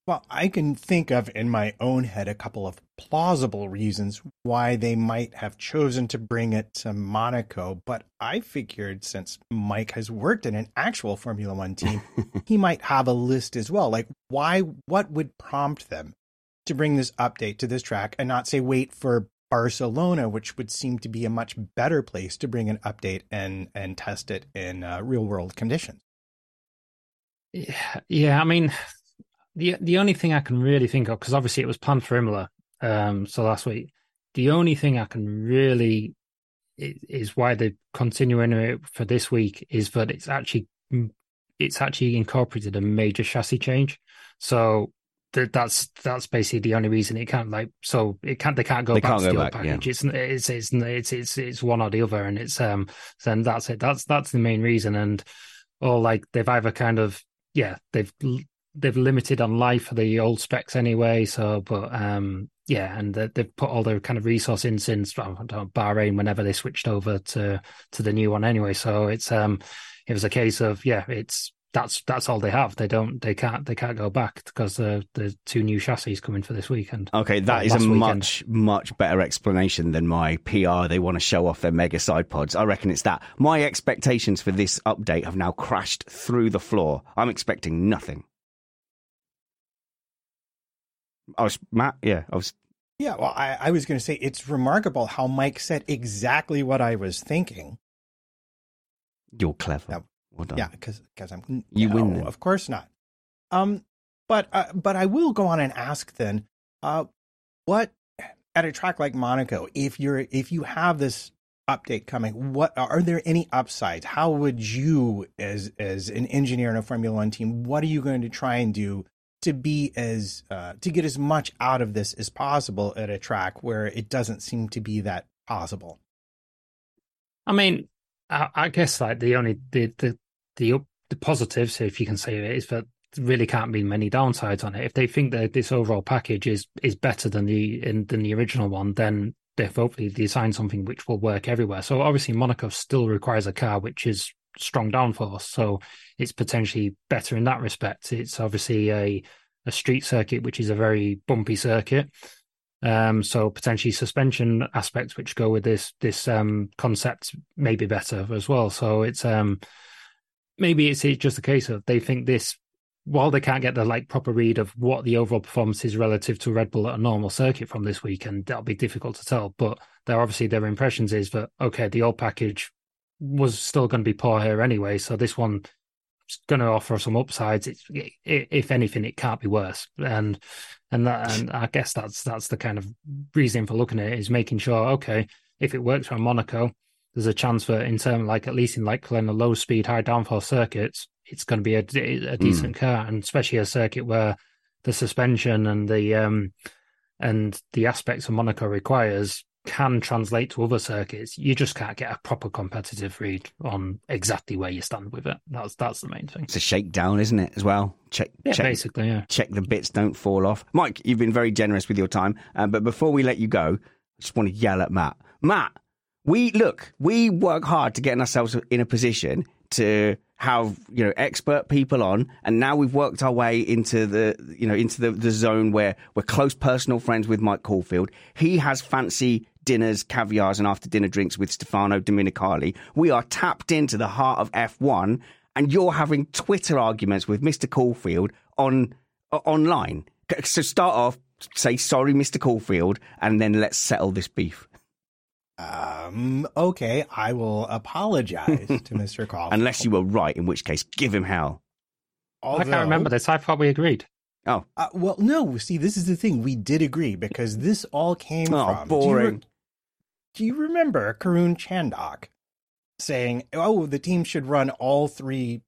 Well, I can think of in my own head a couple of plausible reasons why they might have chosen to bring it to Monaco, but I figured since Mike has worked in an actual Formula One team, he might have a list as well. Like, why, what would prompt them to bring this update to this track and not say, wait for Barcelona, which would seem to be a much better place to bring an update and, and test it in uh, real world conditions? Yeah, yeah, I mean, the the only thing I can really think of, because obviously it was planned for Imola, um, so last week. The only thing I can really is why they're continuing it for this week is that it's actually it's actually incorporated a major chassis change. So that's that's basically the only reason it can't like so it can't they can't go they back can't to the old package. Yeah. It's, it's it's it's it's it's one or the other, and it's um then that's it. That's that's the main reason, and or like they've either kind of yeah they've they've limited on life for the old specs anyway. So, but um, yeah, and they've put all their kind of resource in since know, Bahrain whenever they switched over to to the new one anyway. So it's um, it was a case of yeah, it's that's that's all they have. They don't, they can't, they can't go back because the the two new chassis coming for this weekend. Okay, that is a weekend. much much better explanation than my PR. They want to show off their mega side pods. I reckon it's that. My expectations for this update have now crashed through the floor. I'm expecting nothing. I was Matt. Yeah, I was. Yeah, well, I, I was going to say it's remarkable how Mike said exactly what I was thinking. You're clever. well done. Yeah, because because I'm you no, win. Then. Of course not. Um, but uh, but I will go on and ask then, uh, what at a track like Monaco, if you're if you have this update coming, what are there any upsides? How would you, as as an engineer in a Formula One team, what are you going to try and do to be as uh, to get as much out of this as possible at a track where it doesn't seem to be that possible. I mean, I, I guess like the only the the the, the positives, if you can say it, is that really can't be many downsides on it. If they think that this overall package is is better than the in, than the original one, then they've hopefully designed something which will work everywhere. So obviously Monaco still requires a car which is strong downforce. So it's potentially better in that respect. It's obviously a a street circuit, which is a very bumpy circuit. Um, so potentially suspension aspects which go with this this um, concept may be better as well. So it's um, maybe it's just a case of they think this while they can't get the like proper read of what the overall performance is relative to Red Bull at a normal circuit from this weekend, that'll be difficult to tell. But they're obviously their impressions is that okay, the old package was still going to be poor here anyway. So this one is going to offer some upsides. It's, if anything, it can't be worse. And and that, and I guess that's that's the kind of reason for looking at it is making sure okay, if it works on Monaco, there's a chance for in terms like at least in like kind of low speed, high downforce circuits, it's going to be a, a decent mm. car, and especially a circuit where the suspension and the um and the aspects of Monaco requires can translate to other circuits. You just can't get a proper competitive read on exactly where you stand with it. That's that's the main thing. It's a shakedown, isn't it? As well, check, yeah, check basically, yeah. Check the bits don't fall off. Mike, you've been very generous with your time, um, but before we let you go, I just want to yell at Matt. Matt, we look, we work hard to get ourselves in a position to have you know expert people on and now we've worked our way into the you know into the, the zone where we're close personal friends with mike caulfield he has fancy dinners, caviars, and after dinner drinks with Stefano Domenicali. We are tapped into the heart of F1, and you're having Twitter arguments with Mr. Caulfield on uh, online. So start off, say sorry, Mr. Caulfield, and then let's settle this beef. Um, okay, I will apologize to Mr. Caulfield. Unless you were right, in which case, give him hell. Although, I can't remember this. I thought we agreed. Oh, Uh, well, no. See, this is the thing. We did agree because this all came Oh, from. Do you, boring. Do you remember Karun Chandhok saying, "Oh, the team should run all three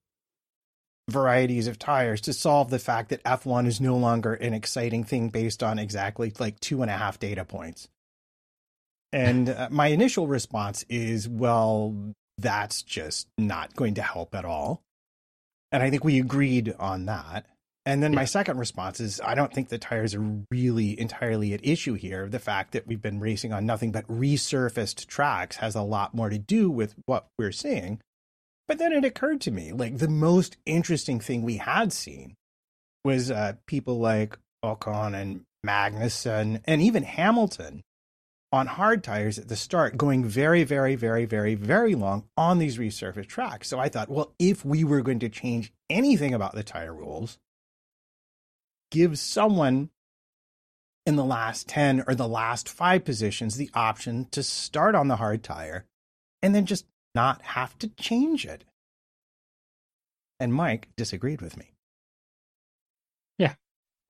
varieties of tires to solve the fact that F1 is no longer an exciting thing based on exactly like two and a half data points." And uh, my initial response is, "Well, that's just not going to help at all." And I think we agreed on that. And then my second response is I don't think the tires are really entirely at issue here. The fact that we've been racing on nothing but resurfaced tracks has a lot more to do with what we're seeing. But then it occurred to me like the most interesting thing we had seen was uh, people like Ocon and Magnussen and even Hamilton on hard tires at the start going very, very, very, very, very long on these resurfaced tracks. So I thought, well, if we were going to change anything about the tire rules, give someone in the last 10 or the last five positions the option to start on the hard tire and then just not have to change it. And Mike disagreed with me.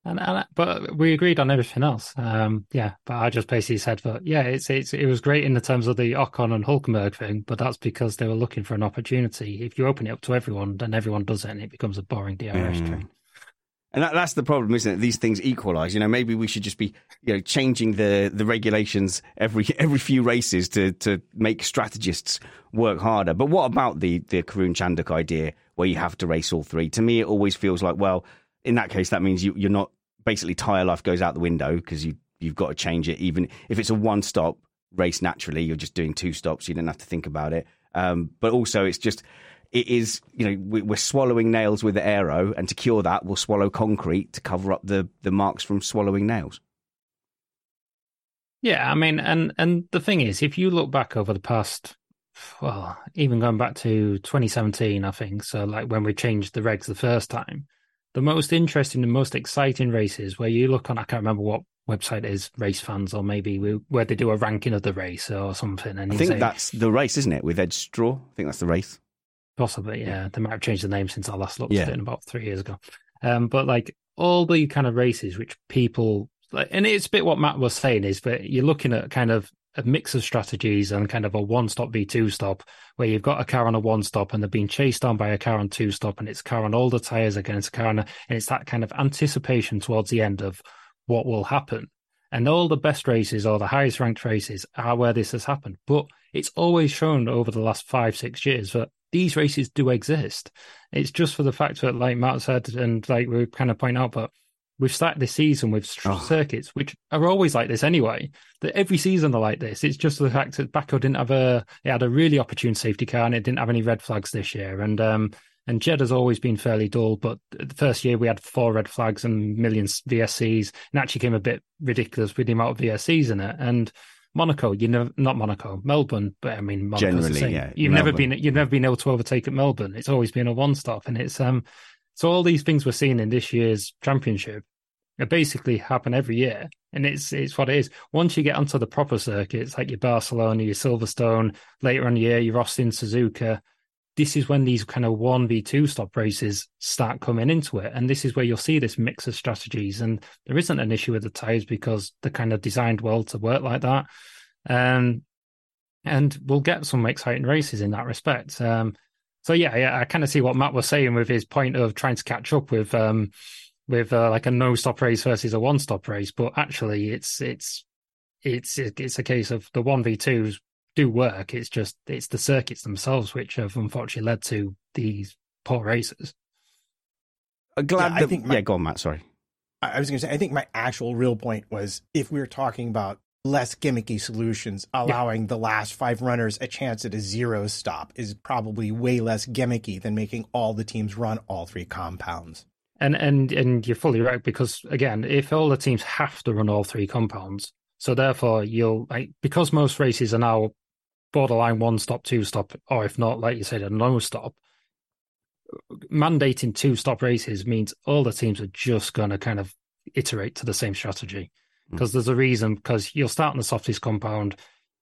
And, and but we agreed on everything else. Um, yeah, but I just basically said that yeah, it's it's it was great in the terms of the Ocon and Hulkenberg thing, but that's because they were looking for an opportunity. If you open it up to everyone, then everyone does it, and it becomes a boring DRS Mm. train. And that, that's the problem, isn't it? These things equalize. You know, maybe we should just be, you know, changing the, the regulations every every few races to to make strategists work harder. But what about the the Karun Chandhok idea where you have to race all three? To me, it always feels like, well, in that case, that means you, you're not basically tire life goes out the window because you you've got to change it. Even if it's a one stop race, naturally, you're just doing two stops. You don't have to think about it. Um, but also, it's just it is you know we- we're swallowing nails with the aero, and to cure that, we'll swallow concrete to cover up the the marks from swallowing nails. Yeah, I mean, and and the thing is, if you look back over the past, well, even going back to 2017, I think so, like when we changed the regs the first time, the most interesting and most exciting races where you look on, I can't remember what website is Race Fans, or maybe we, where they do a ranking of the race or something, and I think say, that's the race, isn't it? With Ed Straw, I think that's the race. Possibly, yeah. They might have changed the name since I last looked Yeah. at it about three years ago. Um, but like all the kind of races which people like, and it's a bit what Matt was saying is that you're looking at kind of a mix of strategies and kind of a one stop v two stop where you've got a car on a one stop and they're being chased down by a car on two stop and it's car on all the tires against a car on a, and it's that kind of anticipation towards the end of what will happen. And all the best races or the highest ranked races are where this has happened. But it's always shown over the last five, six years that these races do exist. It's just for the fact that, like Matt said, and like we kind of point out, but we've started this season with Oh. circuits, which are always like this anyway. That every season they're like this. It's just the fact that Baku didn't have a, it had a really opportune safety car and it didn't have any red flags this year. And, um, and has always been fairly dull, but the first year we had four red flags and millions VSCs, and actually came a bit ridiculous with the amount of VSCs in it. And Monaco, you know, not Monaco, Melbourne, but I mean, Monaco's Generally, the same. yeah, You've never been, you've never been able to overtake at Melbourne. It's always been a one stop, and it's um. So all these things we're seeing in this year's championship, basically happen every year, and it's it's what it is. Once you get onto the proper circuits, like your Barcelona, your Silverstone, later on the year, your Austin, Suzuka, this is when these kind of one v two stop races start coming into it, and this is where you'll see this mix of strategies. And there isn't an issue with the tires because they're kind of designed well to work like that, um, and we'll get some exciting races in that respect. Um, so yeah, yeah, I kind of see what Matt was saying with his point of trying to catch up with um, with uh, like a no stop race versus a one stop race, but actually it's it's it's it's a case of the one v twos do work. It's just it's the circuits themselves which have unfortunately led to these poor races. Uh, I'm glad Yeah, I think my- yeah, go on, Matt. Sorry. I I was going to say, I think my actual real point was if we were talking about less gimmicky solutions, allowing the last five runners a chance at a zero stop is probably way less gimmicky than making all the teams run all three compounds. And and and you're fully right because again, if all the teams have to run all three compounds, so therefore you'll like because most races are now borderline one stop, two stop, or if not, like you said, a no stop. Mandating two stop races means all the teams are just going to kind of iterate to the same strategy hmm. because there's a reason. Because you'll start in the softest compound,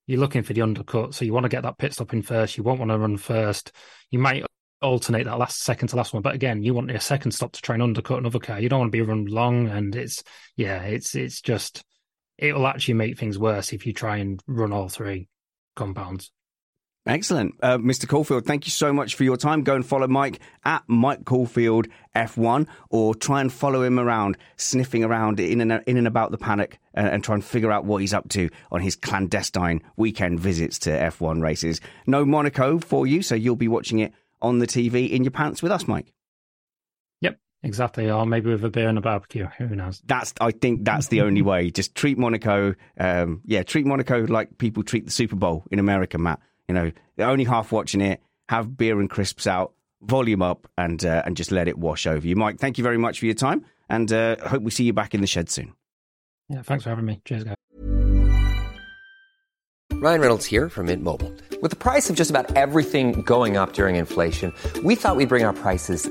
you're looking for the undercut, so you want to get that pit stop in first. You won't want to run first. You might alternate that last second to last one. But again, you want a second stop to try and undercut another car. You don't want to be run long, and it's yeah, it's it's just it will actually make things worse if you try and run all three compounds. Excellent. Uh, Mr. Caulfield, thank you so much for your time. Go and follow Mike at Mike Caulfield F1 or try and follow him around, sniffing around in and, in and about the paddock and, and try and figure out what he's up to on his clandestine weekend visits to F1 races. No Monaco for you, so you'll be watching it on the TV in your pants with us, Mike. Yep, exactly. Or maybe with a beer and a barbecue. Who knows? That's. I think that's the only way. Just treat Monaco. Um, yeah, treat Monaco like people treat the Super Bowl in America, Matt. You know, they're only half watching it. Have beer and crisps out, volume up, and uh, and just let it wash over you. Mike, thank you very much for your time, and uh, hope we see you back in the shed soon. Yeah, thanks for having me. Cheers, guys. Ryan Reynolds here from Mint Mobile. With the price of just about everything going up during inflation, we thought we'd bring our prices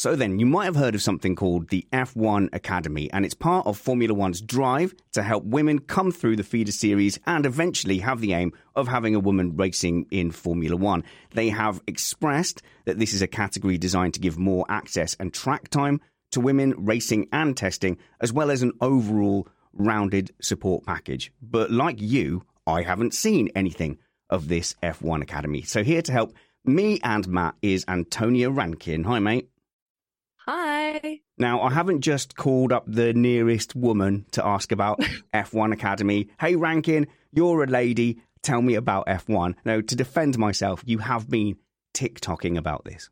So then, you might have heard of something called the F1 Academy, and it's part of Formula One's drive to help women come through the feeder series and eventually have the aim of having a woman racing in Formula One. They have expressed that this is a category designed to give more access and track time to women racing and testing, as well as an overall rounded support package. But like you, I haven't seen anything of this F1 Academy. So here to help me and Matt is Antonia Rankin. Hi, mate. Hi. Now, I haven't just called up the nearest woman to ask about F1 Academy. Hey, Rankin, you're a lady. Tell me about F1. No, to defend myself, you have been TikToking about this.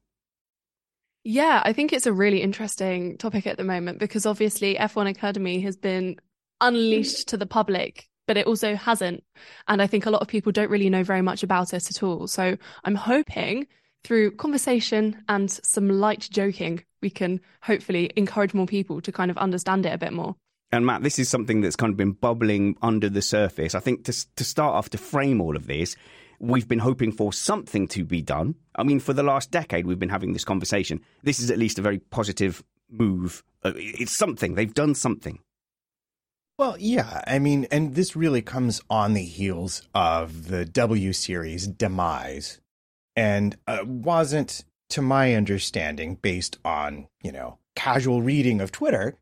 Yeah, I think it's a really interesting topic at the moment because obviously F1 Academy has been unleashed to the public, but it also hasn't. And I think a lot of people don't really know very much about it at all. So I'm hoping through conversation and some light joking, we can hopefully encourage more people to kind of understand it a bit more. And Matt, this is something that's kind of been bubbling under the surface. I think to, to start off, to frame all of this, we've been hoping for something to be done. I mean, for the last decade, we've been having this conversation. This is at least a very positive move. Uh, it's something. They've done something. Well, yeah. I mean, and this really comes on the heels of the W Series demise and uh, wasn't, to my understanding, based on, you know, casual reading of Twitter,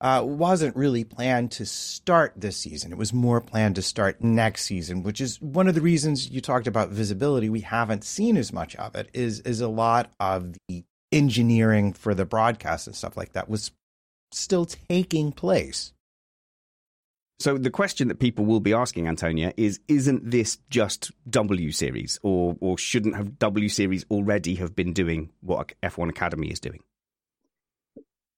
uh, wasn't really planned to start this season. It was more planned to start next season, which is one of the reasons you talked about visibility. We haven't seen as much of it. Is is a lot of the engineering for the broadcast and stuff like that was still taking place. So the question that people will be asking, Antonia, is: Isn't this just W Series, or or shouldn't have W Series already have been doing what F1 Academy is doing?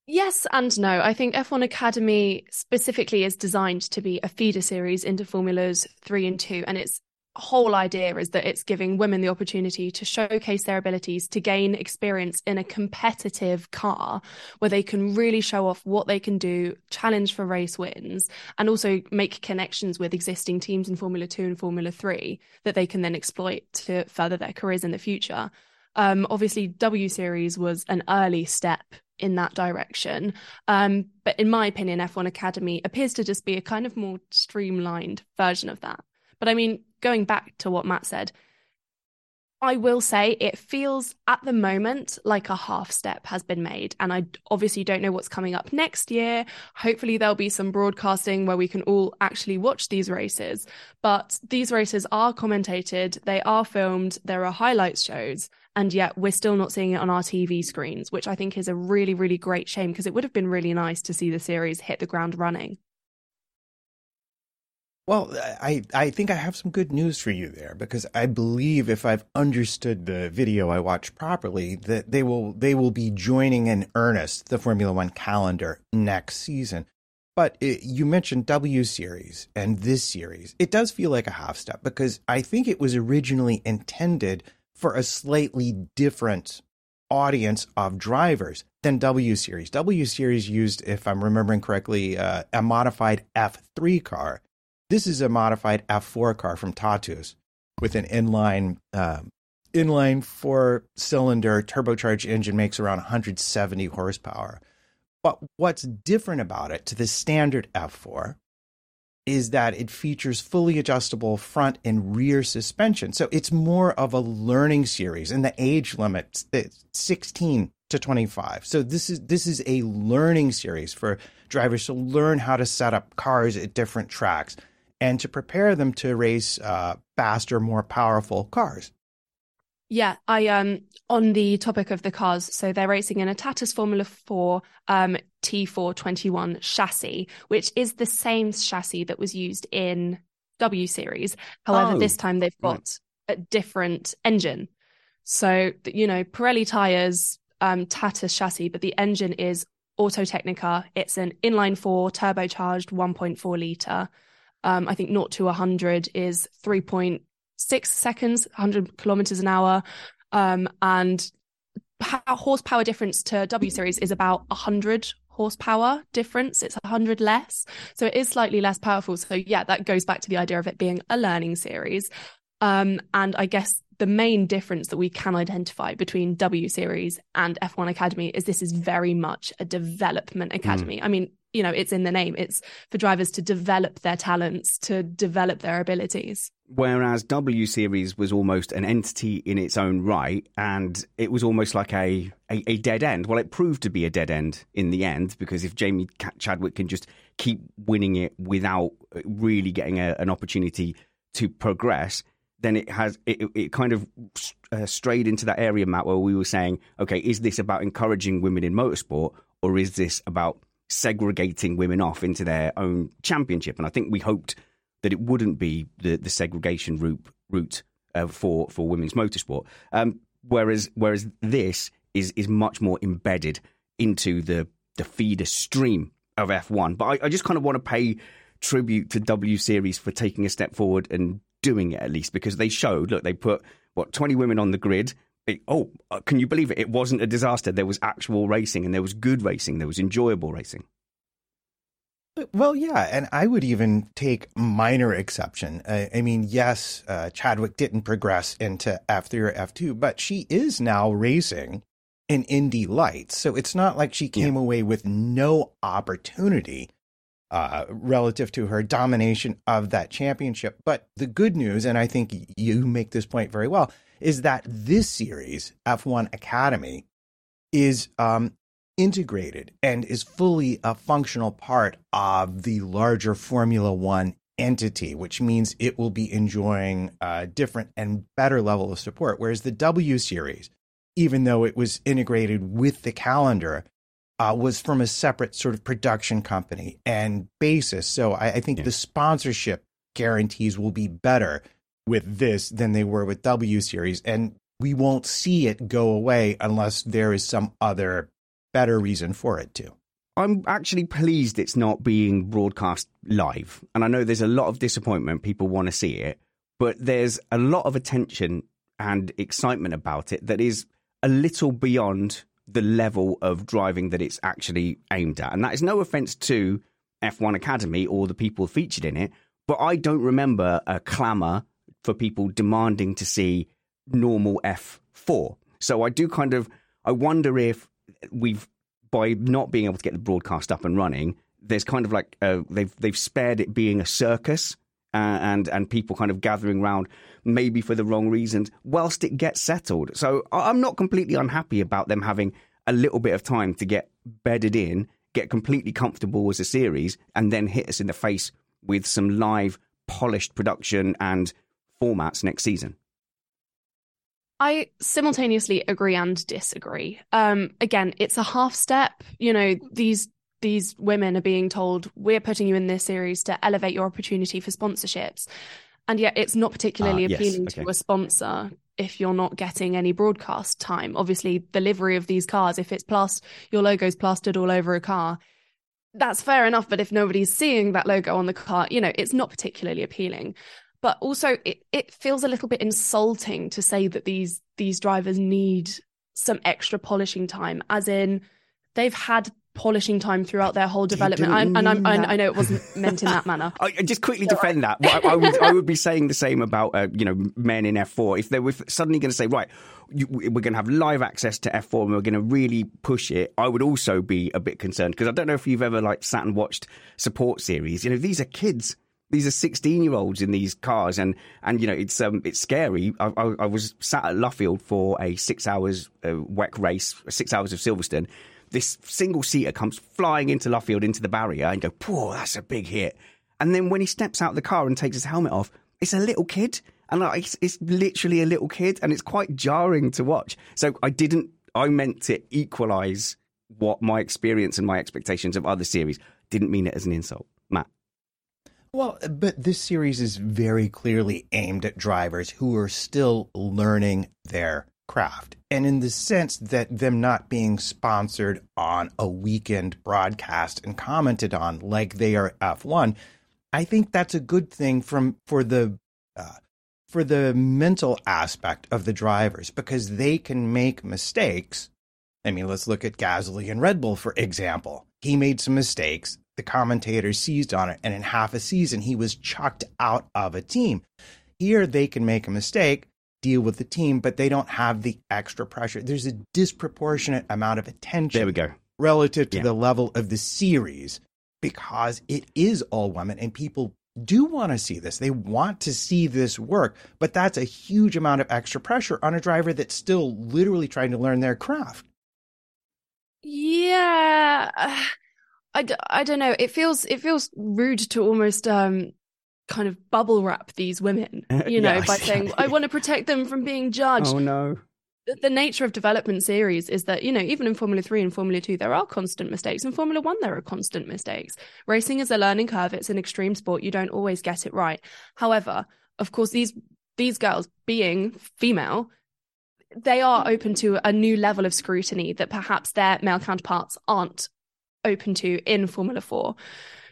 Yes and no. I think F1 Academy specifically is designed to be a feeder series into Formulas 3 and 2. And its whole idea is that it's giving women the opportunity to showcase their abilities, to gain experience in a competitive car where they can really show off what they can do, challenge for race wins, and also make connections with existing teams in Formula 2 and Formula 3 that they can then exploit to further their careers in the future. Um, obviously, W Series was an early step in that direction. Um, but in my opinion, F1 Academy appears to just be a kind of more streamlined version of that. But I mean, going back to what Matt said, I will say it feels at the moment like a half step has been made. And I obviously don't know what's coming up next year. Hopefully, there'll be some broadcasting where we can all actually watch these races. But these races are commentated, they are filmed, there are highlights shows. And yet, we're still not seeing it on our TV screens, which I think is a really, really great shame because it would have been really nice to see the series hit the ground running. Well, I, I think I have some good news for you there because I believe if I've understood the video I watched properly, that they will they will be joining in earnest the Formula One calendar next season. But it, you mentioned W Series and this series. It does feel like a half step because I think it was originally intended for a slightly different audience of drivers than W Series. W Series used, if I'm remembering correctly, uh, a modified F3 car this is a modified F4 car from Tatuus with an inline uh, inline four cylinder turbocharged engine makes around 170 horsepower. But what's different about it to the standard F4 is that it features fully adjustable front and rear suspension. So it's more of a learning series and the age limit is 16 to 25. So this is this is a learning series for drivers to learn how to set up cars at different tracks and to prepare them to race uh, faster, more powerful cars. Yeah, I um on the topic of the cars, so they're racing in a Tatuus Formula 4 um T421 chassis, which is the same chassis that was used in W series. However, oh, this time they've got right. a different engine. So, you know, Pirelli tires, um chassis, but the engine is Autotecnica. It's an inline 4 turbocharged 1.4 liter um, I think 0 to 100 is 3.6 seconds, 100 kilometers an hour. Um, and horsepower difference to W series is about 100 horsepower difference. It's 100 less. So it is slightly less powerful. So, yeah, that goes back to the idea of it being a learning series. Um, and I guess the main difference that we can identify between W Series and F1 Academy is this is very much a development academy. Mm. I mean, you know, it's in the name. It's for drivers to develop their talents, to develop their abilities. Whereas W Series was almost an entity in its own right, and it was almost like a, a, a dead end. Well, it proved to be a dead end in the end because if Jamie Chadwick can just keep winning it without really getting a, an opportunity to progress, then it has it, it kind of uh, strayed into that area, Matt, where we were saying, okay, is this about encouraging women in motorsport, or is this about segregating women off into their own championship? And I think we hoped that it wouldn't be the, the segregation route route uh, for for women's motorsport. Um, whereas whereas this is is much more embedded into the the feeder stream of F1. But I, I just kind of want to pay tribute to W Series for taking a step forward and doing it at least because they showed look they put what 20 women on the grid it, oh uh, can you believe it it wasn't a disaster there was actual racing and there was good racing there was enjoyable racing well, yeah, and I would even take minor exception. I, I mean, yes, uh, Chadwick didn't progress into F3 or F2, but she is now racing in Indy Lights. So it's not like she came yeah. away with no opportunity uh, relative to her domination of that championship. But the good news, and I think you make this point very well, is that this series, F1 Academy, is um, integrated and is fully a functional part of the larger Formula One entity, which means it will be enjoying a different and better level of support. Whereas the W series, even though it was integrated with the calendar, uh, was from a separate sort of production company and basis. So I, I think yeah. the sponsorship guarantees will be better with this than they were with W Series. And we won't see it go away unless there is some other better reason for it to. I'm actually pleased it's not being broadcast live. And I know there's a lot of disappointment. People want to see it, but there's a lot of attention and excitement about it that is a little beyond the level of driving that it's actually aimed at. And that is no offense to F1 Academy or the people featured in it, but I don't remember a clamour for people demanding to see normal F4. So I do kind of I wonder if we've by not being able to get the broadcast up and running, there's kind of like uh, they've they've spared it being a circus uh, and and people kind of gathering around maybe for the wrong reasons, whilst it gets settled. So I'm not completely unhappy about them having a little bit of time to get bedded in, get completely comfortable as a series, and then hit us in the face with some live, polished production and formats next season. I simultaneously agree and disagree. Um, again, it's a half step. You know, these these women are being told we're putting you in this series to elevate your opportunity for sponsorships, and yet it's not particularly yes, appealing okay. to a sponsor if you're not getting any broadcast time. Obviously, the livery of these cars, if it's plus your logo's plastered all over a car, that's fair enough. But if nobody's seeing that logo on the car, you know, it's not particularly appealing. But also, it, it feels a little bit insulting to say that these these drivers need some extra polishing time, as in they've had polishing time throughout their whole development. I, and I'm, I, that. I know it wasn't meant in that manner. I, just quickly defend that. I, I would I would be saying the same about uh, you know men in F4 if they were suddenly going to say right you, we're going to have live access to F4 and we're going to really push it. I would also be a bit concerned because I don't know if you've ever like sat and watched support series. You know these are kids. These are sixteen-year-olds in these cars, and and you know it's um it's scary. I, I, I was sat at Luffield for a six hours uh, WEC race, six hours of Silverstone. This single seater comes flying into Luffield into the barrier and go, "Poor, that's a big hit." And then when he steps out of the car and takes his helmet off, it's a little kid, and like, it's, it's literally a little kid, and it's quite jarring to watch. So I didn't. I meant to equalise what my experience and my expectations of other series. Didn't mean it as an insult, Matt. Well, but this series is very clearly aimed at drivers who are still learning their craft. And in the sense that them not being sponsored on a weekend broadcast and commented on like they are F1, I think that's a good thing from for the uh, for the mental aspect of the drivers because they can make mistakes. I mean, let's look at Gasly and Red Bull, for example. He made some mistakes. The commentators seized on it, and in half a season, he was chucked out of a team. Here, they can make a mistake, deal with the team, but they don't have the extra pressure. There's a disproportionate amount of attention There we go. relative to Yeah. the level of the series because it is all women and people do want to see this. They want to see this work, but that's a huge amount of extra pressure on a driver that's still literally trying to learn their craft. Yeah, I, d- I don't know. It feels it feels rude to almost um kind of bubble wrap these women, you know, by saying I want to protect them from being judged. Oh no. The- The nature of development series is that you know even in Formula Three and Formula Two there are constant mistakes. In Formula One there are constant mistakes. Racing is a learning curve. It's an extreme sport. You don't always get it right. However, of course these these girls being female they are open to a new level of scrutiny that perhaps their male counterparts aren't open to in Formula 4.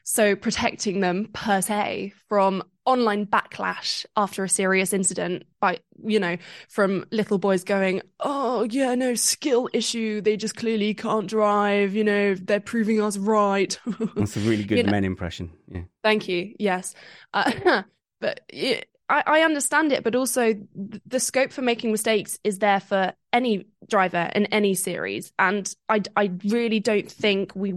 So protecting them per se from online backlash after a serious incident by, you know, from little boys going, oh, yeah, no, skill issue. They just clearly can't drive. You know, they're proving us right. That's a really good You know- men impression. Yeah. Thank you. Yes. Uh, but it, I, I understand it, but also th- the scope for making mistakes is there for any driver in any series. And I, I really don't think we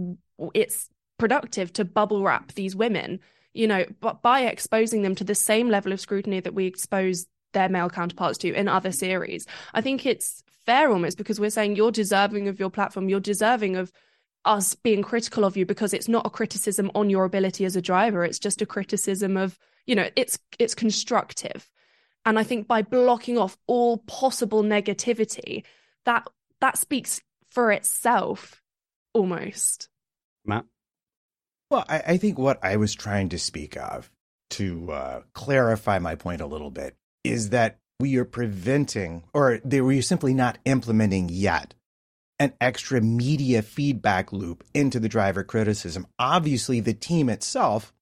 it's productive to bubble wrap these women, you know, but by exposing them to the same level of scrutiny that we expose their male counterparts to in other series. I think it's fair almost because we're saying you're deserving of your platform, you're deserving of us being critical of you because it's not a criticism on your ability as a driver it's just a criticism of you know it's it's constructive and i think by blocking off all possible negativity that that speaks for itself almost Matt. Well, I, I think what I was trying to speak of to uh, clarify my point a little bit is that we are preventing, or they were simply not implementing yet, an extra media feedback loop into the driver criticism. Obviously, the team itself,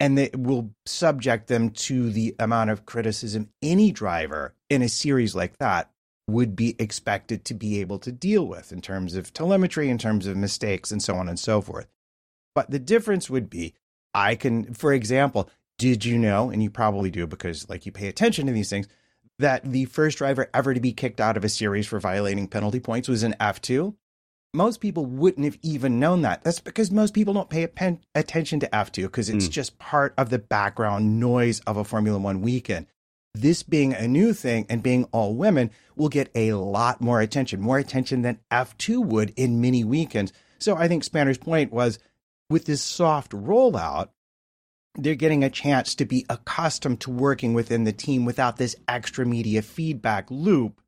and it will subject them to the amount of criticism any driver in a series like that would be expected to be able to deal with in terms of telemetry, in terms of mistakes, and so on and so forth. But the difference would be I can, for example, did you know, and you probably do because like you pay attention to these things, that the first driver ever to be kicked out of a series for violating penalty points was in F2? Most people wouldn't have even known that. That's because most people don't pay attention to F2 because it's Mm. just part of the background noise of a Formula One weekend. this being a new thing and being all women will get a lot more attention, more attention than F2 would in many weekends. So I think Spanner's point was with this soft rollout, they're getting a chance to be accustomed to working within the team without this extra media feedback loop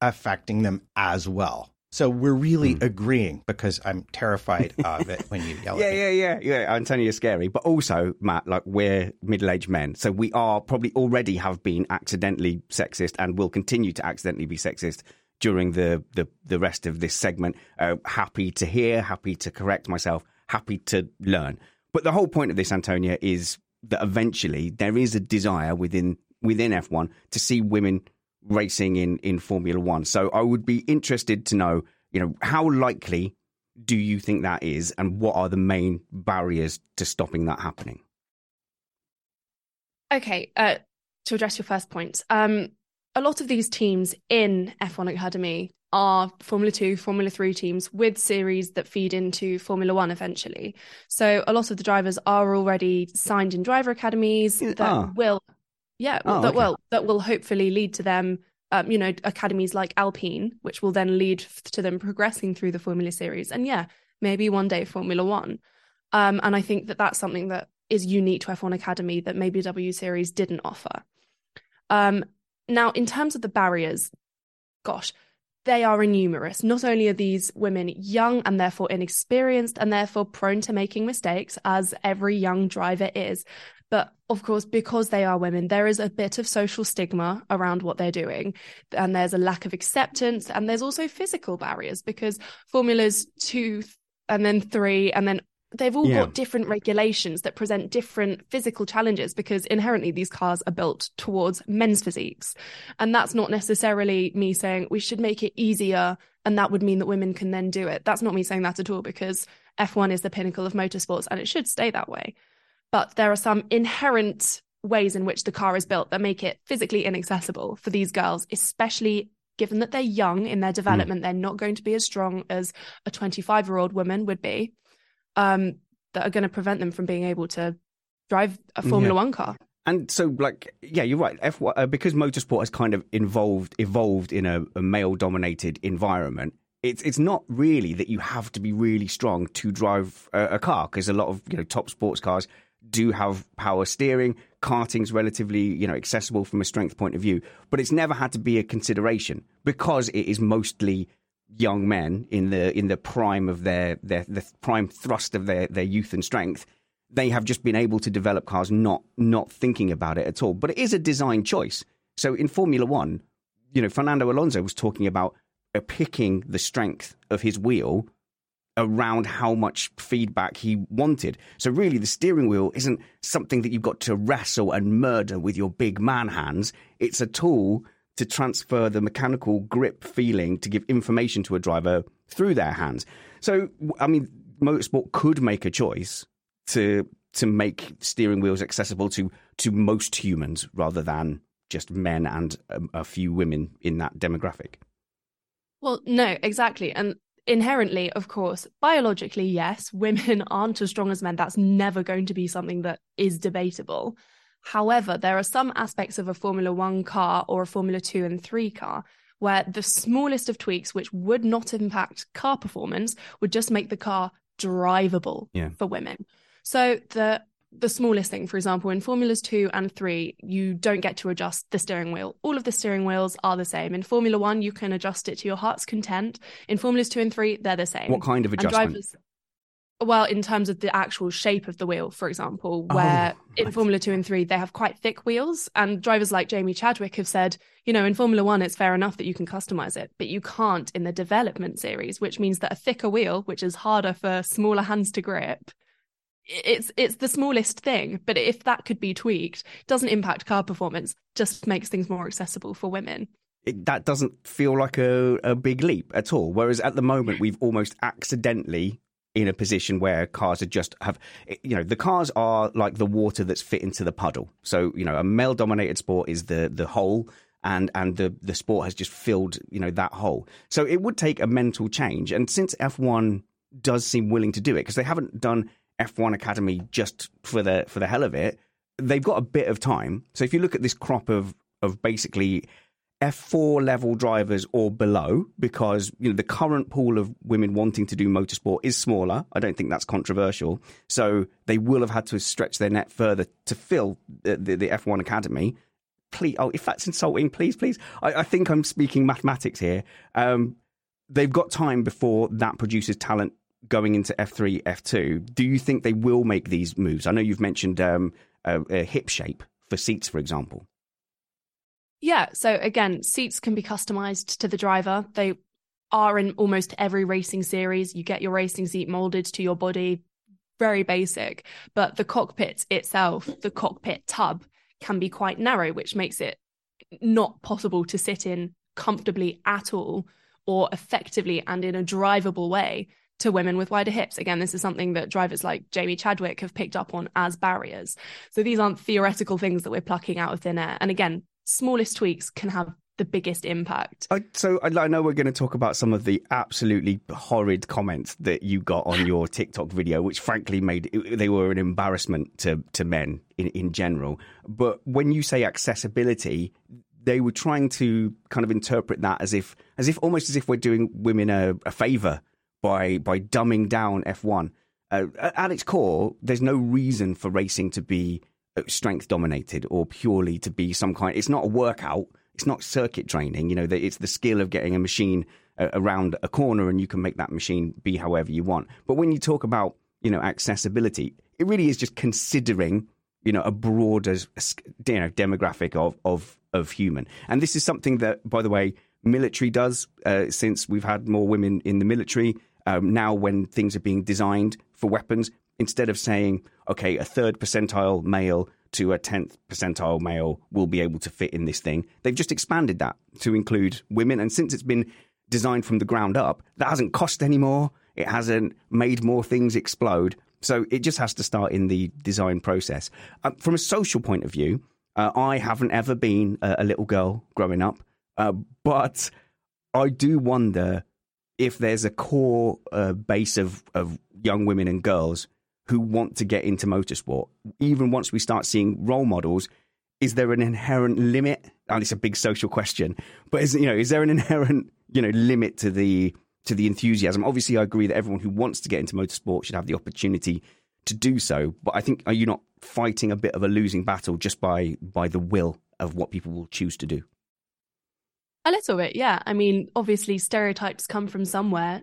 affecting them as well. So we're really mm. agreeing because I'm terrified of it when you yell yeah, at me. Yeah, yeah, yeah. Telling you, scary. But also, Matt, like we're middle-aged men, so we are probably already have been accidentally sexist and will continue to accidentally be sexist during the the, the rest of this segment. Uh, happy to hear, happy to correct myself, happy to learn. But the whole point of this, Antonia, is that eventually there is a desire within within F1 to see women racing in in Formula One. So I would be interested to know, you know, how likely do you think that is, and what are the main barriers to stopping that happening? Okay, uh, to address your first point, um, a lot of these teams in F1 Academy are Formula 2, Formula 3 teams with series that feed into Formula 1 eventually. So a lot of the drivers are already signed in driver academies that ah. will yeah, oh, that okay. will that will hopefully lead to them um, you know, academies like Alpine, which will then lead to them progressing through the Formula Series. And yeah, maybe one day Formula One. Um, and I think that that's something that is unique to F1 Academy that maybe W Series didn't offer. Um, now, in terms of the barriers, gosh, they are innumerous. Not only are these women young and therefore inexperienced and therefore prone to making mistakes, as every young driver is, but of course, because they are women, there is a bit of social stigma around what they're doing. And there's a lack of acceptance. And there's also physical barriers because formulas two and then three and then they've all yeah. got different regulations that present different physical challenges because inherently these cars are built towards men's physiques. And that's not necessarily me saying we should make it easier and that would mean that women can then do it. That's not me saying that at all because F1 is the pinnacle of motorsports and it should stay that way. But there are some inherent ways in which the car is built that make it physically inaccessible for these girls, especially given that they're young in their hmm. development. Mm. They're not going to be as strong as a 25 year old woman would be um, that are going to prevent them from being able to drive a Formula yeah. One car. And so, like, yeah, you're right. F1, uh, because motorsport has kind of involved evolved in a, a male-dominated environment. It's it's not really that you have to be really strong to drive a, a car because a lot of you know top sports cars do have power steering. Karting's relatively, you know, accessible from a strength point of view, but it's never had to be a consideration because it is mostly young men in the in the prime of their their the prime thrust of their their youth and strength. They have just been able to develop cars not not thinking about it at all. But it is a design choice. So in formula 1 you know Fernando Alonso was talking about picking the strength of his wheel around how much feedback he wanted. So really the steering wheel isn't something that you've got to wrestle and murder with your big man hands. It's a tool to transfer the mechanical grip feeling to give information to a driver through their hands. So, I mean, motorsport could make a choice to to make steering wheels accessible to to most humans rather than just men and a, a few women in that demographic. Well, no, exactly. And inherently, of course, biologically, yes, women aren't as strong as men. That's never going to be something that is debatable. However, there are some aspects of a Formula One car or a Formula Two and Three car where the smallest of tweaks, which would not impact car performance, would just make the car drivable yeah. for women. So the the smallest thing, for example, in Formulas 2 and 3, you don't get to adjust the steering wheel. All of the steering wheels are the same. In Formula 1, you can adjust it to your heart's content. In Formulas 2 and 3, they're the same. What kind of adjustment? Drivers, well, in terms of the actual shape of the wheel, for example, oh, where oh, in Formula 2 and 3, they have quite thick wheels. And drivers like Jamie Chadwick have said, you know, in Formula 1, it's fair enough that you can customize it, but you can't in the development series, which means that a thicker wheel, which is harder for smaller hands to grip, it's it's the smallest thing but if that could be tweaked doesn't impact car performance just makes things more accessible for women. It, that doesn't feel like a, a big leap at all. Whereas at the moment we've almost accidentally in a position where cars are just have you know the cars are like the water that's fit into the puddle. So you know a male dominated sport is the the hole and and the the sport has just filled you know that hole. So it would take a mental change. And since F1 does seem willing to do it because they haven't done F1 Academy just for the for the hell of it they've got a bit of time. So if you look at this crop of of basically F4 level drivers or below, because you know the current pool of women wanting to do motorsport is smaller. I don't think that's controversial. So they will have had to stretch their net further to fill the, the, the F1 academy. Please, oh, if that's insulting, please, please. I, I think I'm speaking mathematics here. Um, they've got time before that produces talent going into F3, F2. Do you think they will make these moves? I know you've mentioned um, a, a hip shape for seats, for example. Yeah. So again, seats can be customized to the driver. They are in almost every racing series. You get your racing seat molded to your body, very basic. But the cockpit itself, the cockpit tub, can be quite narrow, which makes it not possible to sit in comfortably at all or effectively and in a drivable way to women with wider hips. Again, this is something that drivers like Jamie Chadwick have picked up on as barriers. So these aren't theoretical things that we're plucking out of thin air. And again, smallest tweaks can have the biggest impact. I, so I know we're going to talk about some of the absolutely horrid comments that you got on your TikTok video, which frankly made they were an embarrassment to to men in in general. But when you say accessibility, they were trying to kind of interpret that as if as if almost as if we're doing women a, a favor by by dumbing down F1. Uh, at its core, there's no reason for racing to be uh, strength dominated or purely to be some kind. It's not a workout. It's not circuit training. You know, it's the skill of getting a machine uh, around a corner, and you can make that machine be however you want. But when you talk about you know accessibility, it really is just considering you know a broader you know demographic of of of human. And this is something that, by the way, military does uh, since we've had more women in the military. Um, now, when things are being designed for weapons, instead of saying, okay, a third percentile male to a 10th percentile male will be able to fit in this thing, they've just expanded that to include women. And since it's been designed from the ground up, that hasn't cost any more. It hasn't made more things explode. So it just has to start in the design process. Uh, from a social point of view, uh, I haven't ever been a, a little girl growing up, uh, but I do wonder if there's a core uh, base of, of young women and girls who want to get into motorsport. Even once we start seeing role models, is there an inherent limit? And it's a big social question, but is you know is there an inherent you know limit to the to the enthusiasm? Obviously, I agree that everyone who wants to get into motorsport should have the opportunity to do so. But I think are you not fighting a bit of a losing battle just by by the will of what people will choose to do? A little bit, yeah. I mean, obviously, stereotypes come from somewhere.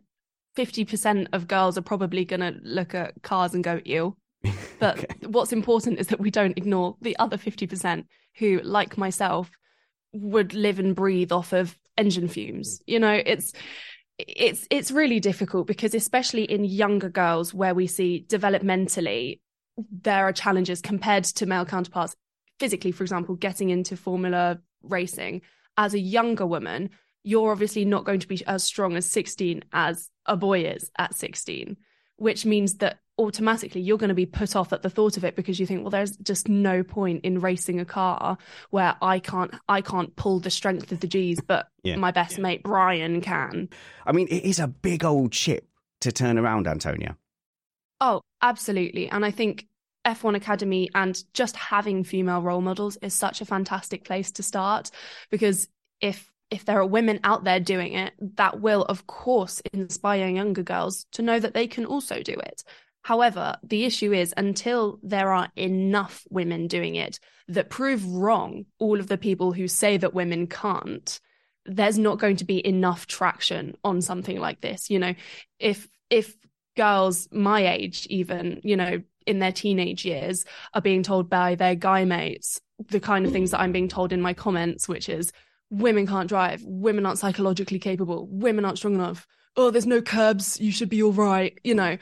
50% of girls are probably going to look at cars and go, ew. But okay. what's important is that we don't ignore the other 50% who, like myself, would live and breathe off of engine fumes. Mm. You know, it's it's it's really difficult because especially in younger girls where we see developmentally there are challenges compared to male counterparts physically for example getting into formula racing as a younger woman you're obviously not going to be as strong as 16 as a boy is at 16 which means that automatically you're going to be put off at the thought of it because you think well there's just no point in racing a car where i can't i can't pull the strength of the g's but yeah. my best yeah. mate brian can i mean it is a big old chip to turn around antonia oh absolutely and i think F1 Academy and just having female role models is such a fantastic place to start because if if there are women out there doing it, that will, of course, inspire younger girls to know that they can also do it. However, the issue is until there are enough women doing it that prove wrong all of the people who say that women can't, there's not going to be enough traction on something like this. You know, if if girls my age even, you know, in their teenage years are being told by their guy mates the kind of things that I'm being told in my comments, which is women can't drive, women aren't psychologically capable, women aren't strong enough. Oh, there's no curbs, you should be all right. You know,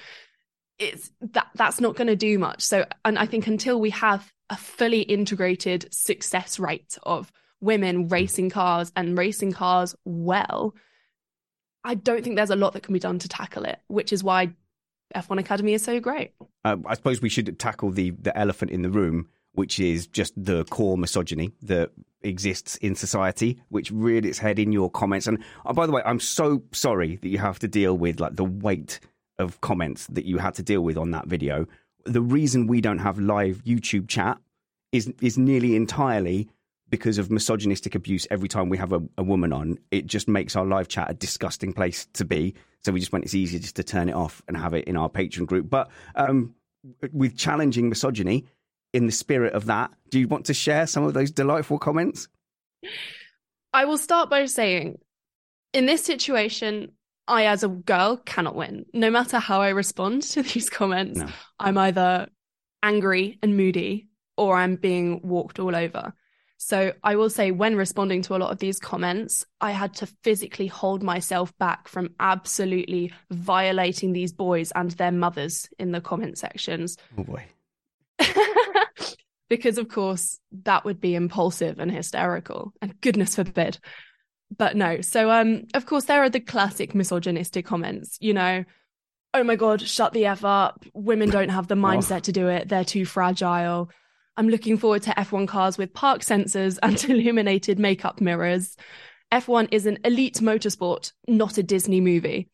it's that that's not going to do much. So, and I think until we have a fully integrated success rate of women mm. racing cars and racing cars well, I don't think there's a lot that can be done to tackle it, which is why F1 Academy is so great. Uh, I suppose we should tackle the the elephant in the room, which is just the core misogyny that exists in society, which reared its head in your comments. And oh, by the way, I'm so sorry that you have to deal with like the weight of comments that you had to deal with on that video. The reason we don't have live YouTube chat is is nearly entirely because of misogynistic abuse every time we have a, a, woman on. It just makes our live chat a disgusting place to be. So we just went, it's easier just to turn it off and have it in our patron group. But um, with challenging misogyny, in the spirit of that, do you want to share some of those delightful comments? I will start by saying, in this situation, I, as a girl, cannot win. No matter how I respond to these comments, no. I'm either angry and moody or I'm being walked all over. So I will say, when responding to a lot of these comments, I had to physically hold myself back from absolutely violating these boys and their mothers in the comment sections. Oh boy. because, of course, that would be impulsive and hysterical, and goodness forbid. But no. So, um, of course, there are the classic misogynistic comments, you know, oh my God, shut the F up. Women don't have the mindset oh. to do it. They're too fragile. I'm looking forward to F1 cars with park sensors and illuminated makeup mirrors. F1 is an elite motorsport, not a Disney movie.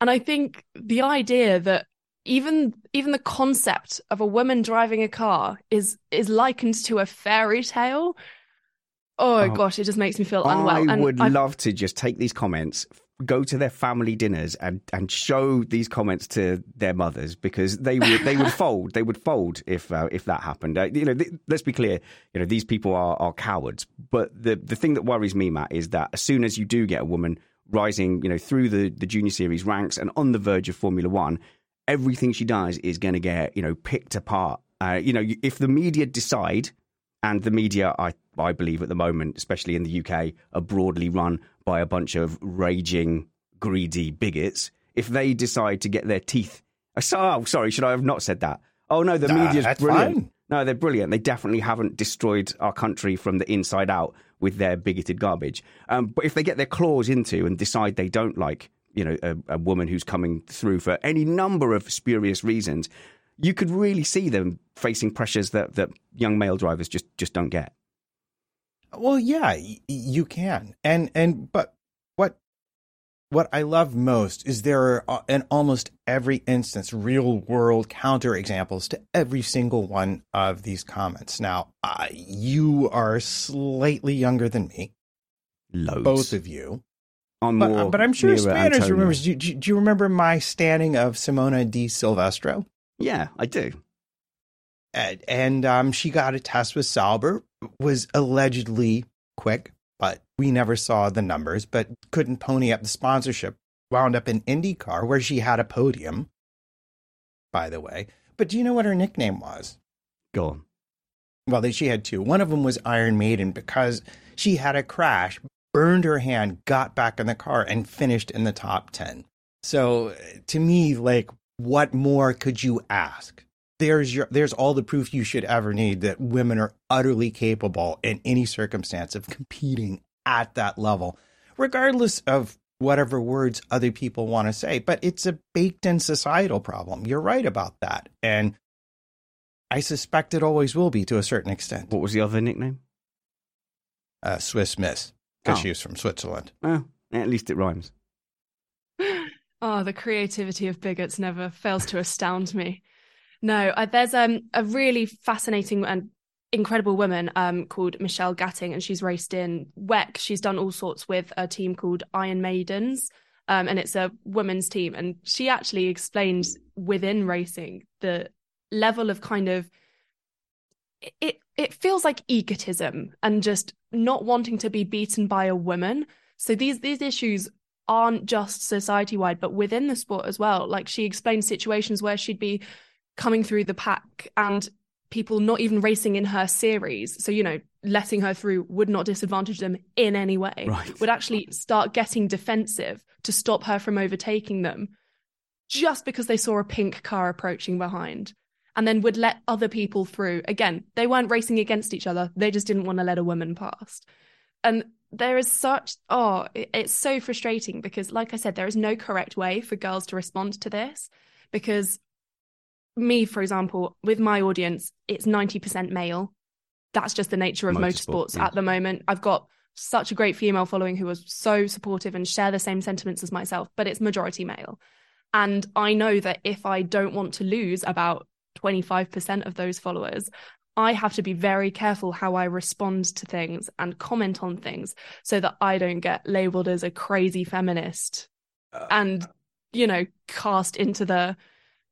And I think the idea that even even the concept of a woman driving a car is is likened to a fairy tale. Oh, oh gosh, it just makes me feel unwell. I would I've... love to just take these comments, go to their family dinners and and show these comments to their mothers because they would they would fold they would fold if uh, if that happened. Uh, you know th- let's be clear you know these people are are cowards. But the the thing that worries me Matt is that as soon as you do get a woman rising you know through the the junior series ranks and on the verge of Formula 1 everything she does is going to get you know picked apart. Uh, you know if the media decide and the media I I believe at the moment especially in the UK are broadly run by a bunch of raging, greedy bigots if they decide to get their teeth. Oh, sorry, should I have not said that? Oh no, the nah, media's brilliant. Fine. No, they're brilliant. They definitely haven't destroyed our country from the inside out with their bigoted garbage. Um, but if they get their claws into and decide they don't like, you know, a, a woman who's coming through for any number of spurious reasons, you could really see them facing pressures that, that young male drivers just, just don't get. Well, yeah, you can. And and but what what I love most is there are uh, in almost every instance real world counter examples to every single one of these comments. Now, uh, you are slightly younger than me. Loads. Both of you. On but, uh, but I'm sure Spanners remembers. Do, do, do you remember my standing of Simona Di Silvestro? Yeah, I do. And, and um, she got a test with Sauber was allegedly quick, but we never saw the numbers, but couldn't pony up the sponsorship. Wound up in IndyCar, where she had a podium, by the way. But do you know what her nickname was? Go on. Well, she had two. One of them was Iron Maiden because she had a crash, burned her hand, got back in the car, and finished in the top 10. So to me, like, what more could you ask? There's your there's all the proof you should ever need that women are utterly capable in any circumstance of competing at that level regardless of whatever words other people want to say. But it's a baked in societal problem. You're right about that. And i suspect it always will be to a certain extent. What was the other nickname? Uh, swiss miss because oh. she was from switzerland. Well at least it rhymes. Oh the creativity of bigots never fails to astound me no, uh, there's um, a really fascinating and incredible woman um, called Michelle Gatting, and she's raced in WEC. She's done all sorts with a team called Iron Maidens, um, and it's a women's team. And she actually explains within racing the level of kind of it. It feels like egotism and just not wanting to be beaten by a woman. So these these issues aren't just society wide, but within the sport as well. Like she explained situations where she'd be coming through the pack and people not even racing in her series. So, you know, letting her through would not disadvantage them in any way, right. would actually start getting defensive to stop her from overtaking them just because they saw a pink car approaching behind and then would let other people through. Again, they weren't racing against each other, they just didn't want to let a woman past. And there is such, oh, it's so frustrating because, like I said, there is no correct way for girls to respond to this because me, for example, with my audience, it's 90% male. That's just the nature of motorsports, motorsports yeah. at the moment. I've got such a great female following who was so supportive and share the same sentiments as myself, but it's majority male. And I know that if I don't want to lose about 25% of those followers, I have to be very careful how I respond to things and comment on things so that I don't get labeled as a crazy feminist uh, and, you know, cast into the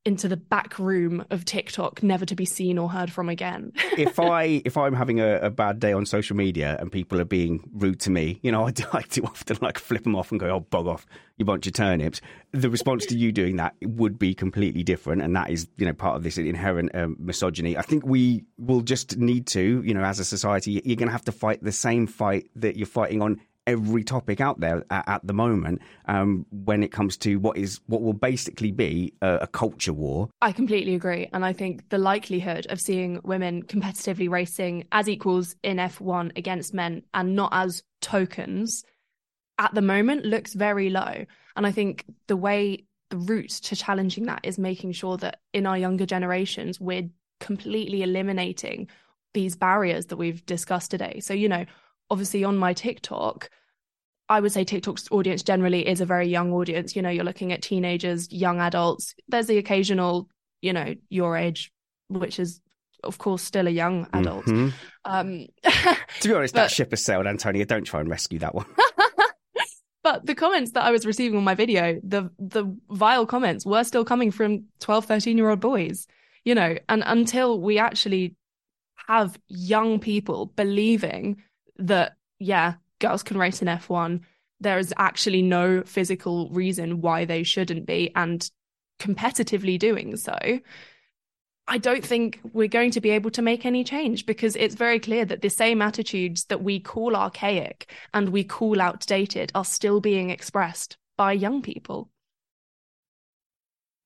into the back room of TikTok, never to be seen or heard from again. if I if I'm having a, a, bad day on social media and people are being rude to me, you know, I do, I do often like flip them off and go, "Oh, bog off, you bunch of turnips." The response to you doing that would be completely different, and that is, you know, part of this inherent um, misogyny. I think we will just need to, you know, as a society, you're going to have to fight the same fight that you're fighting on every topic out there at, the moment um, when it comes to what is what will basically be a, a, culture war. I completely agree, and I think the likelihood of seeing women competitively racing as equals in F1 against men and not as tokens at the moment looks very low. And I think the way the route to challenging that is making sure that in our younger generations we're completely eliminating these barriers that we've discussed today. So, you know, obviously on my TikTok, I would say TikTok's audience generally is a very young audience. You know, you're looking at teenagers, young adults. There's the occasional, you know, your age, which is of course still a young adult. Mm-hmm. Um, to be honest, but, that ship has sailed, Antonia. Don't try and rescue that one. but the comments that I was receiving on my video, the the vile comments were still coming from 12, 13 year old boys. You know, and until we actually have young people believing that yeah, girls can race in F1. There is actually no physical reason why they shouldn't be, and competitively doing so. I don't think we're going to be able to make any change because it's very clear that the same attitudes that we call archaic and we call outdated are still being expressed by young people.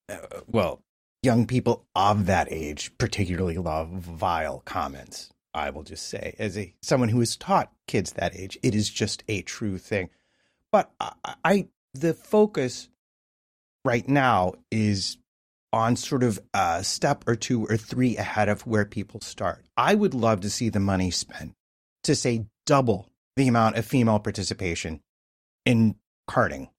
Uh, well, young people of that age particularly love vile comments. I will just say, as a someone who has taught kids that age, it is just a true thing. But I, I the focus right now is on sort of a step or two or three ahead of where people start. I would love to see the money spent to say double the amount of female participation in karting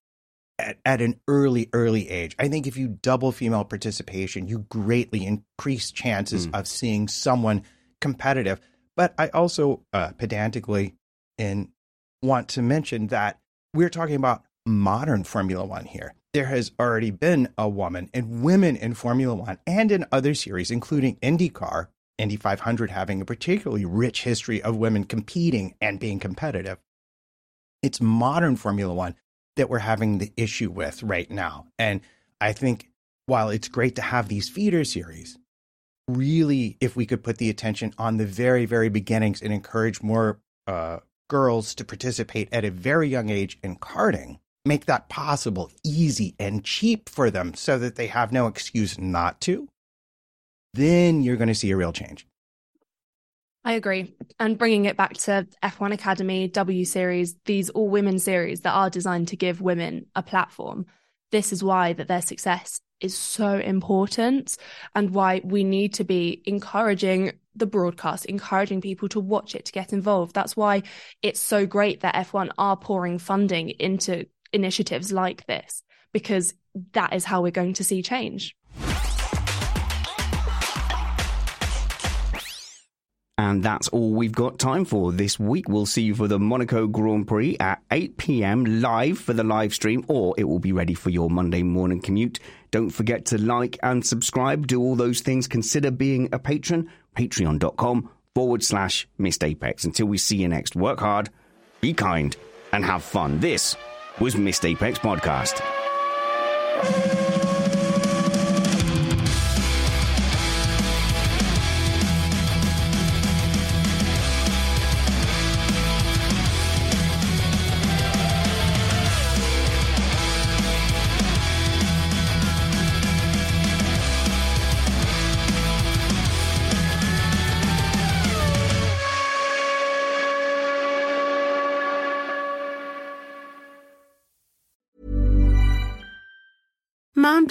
at, at an early, early age. I think if you double female participation, you greatly increase chances mm. of seeing someone competitive. But I also uh, pedantically and want to mention that we're talking about modern Formula One here. There has already been a woman and women in Formula One and in other series, including IndyCar, Indy 500 having a particularly rich history of women competing and being competitive. It's modern Formula One that we're having the issue with right now. And I think while it's great to have these feeder series, really, if we could put the attention on the very, very beginnings and encourage more uh, girls to participate at a very young age in karting, make that possible, easy, and cheap for them so that they have no excuse not to, then you're going to see a real change. I agree. And bringing it back to F1 Academy, W Series, these all women series that are designed to give women a platform, this is why that their success is so important and why we need to be encouraging the broadcast, encouraging people to watch it, to get involved. That's why it's so great that F1 are pouring funding into initiatives like this, because that is how we're going to see change. And that's all we've got time for this week. We'll see you for the Monaco Grand Prix at 8 p.m. live for the live stream, or it will be ready for your Monday morning commute. Don't forget to like and subscribe. Do all those things. Consider being a patron. Patreon.com forward slash Missed Apex. Until we see you next, work hard, be kind, and have fun. This was Missed Apex Podcast.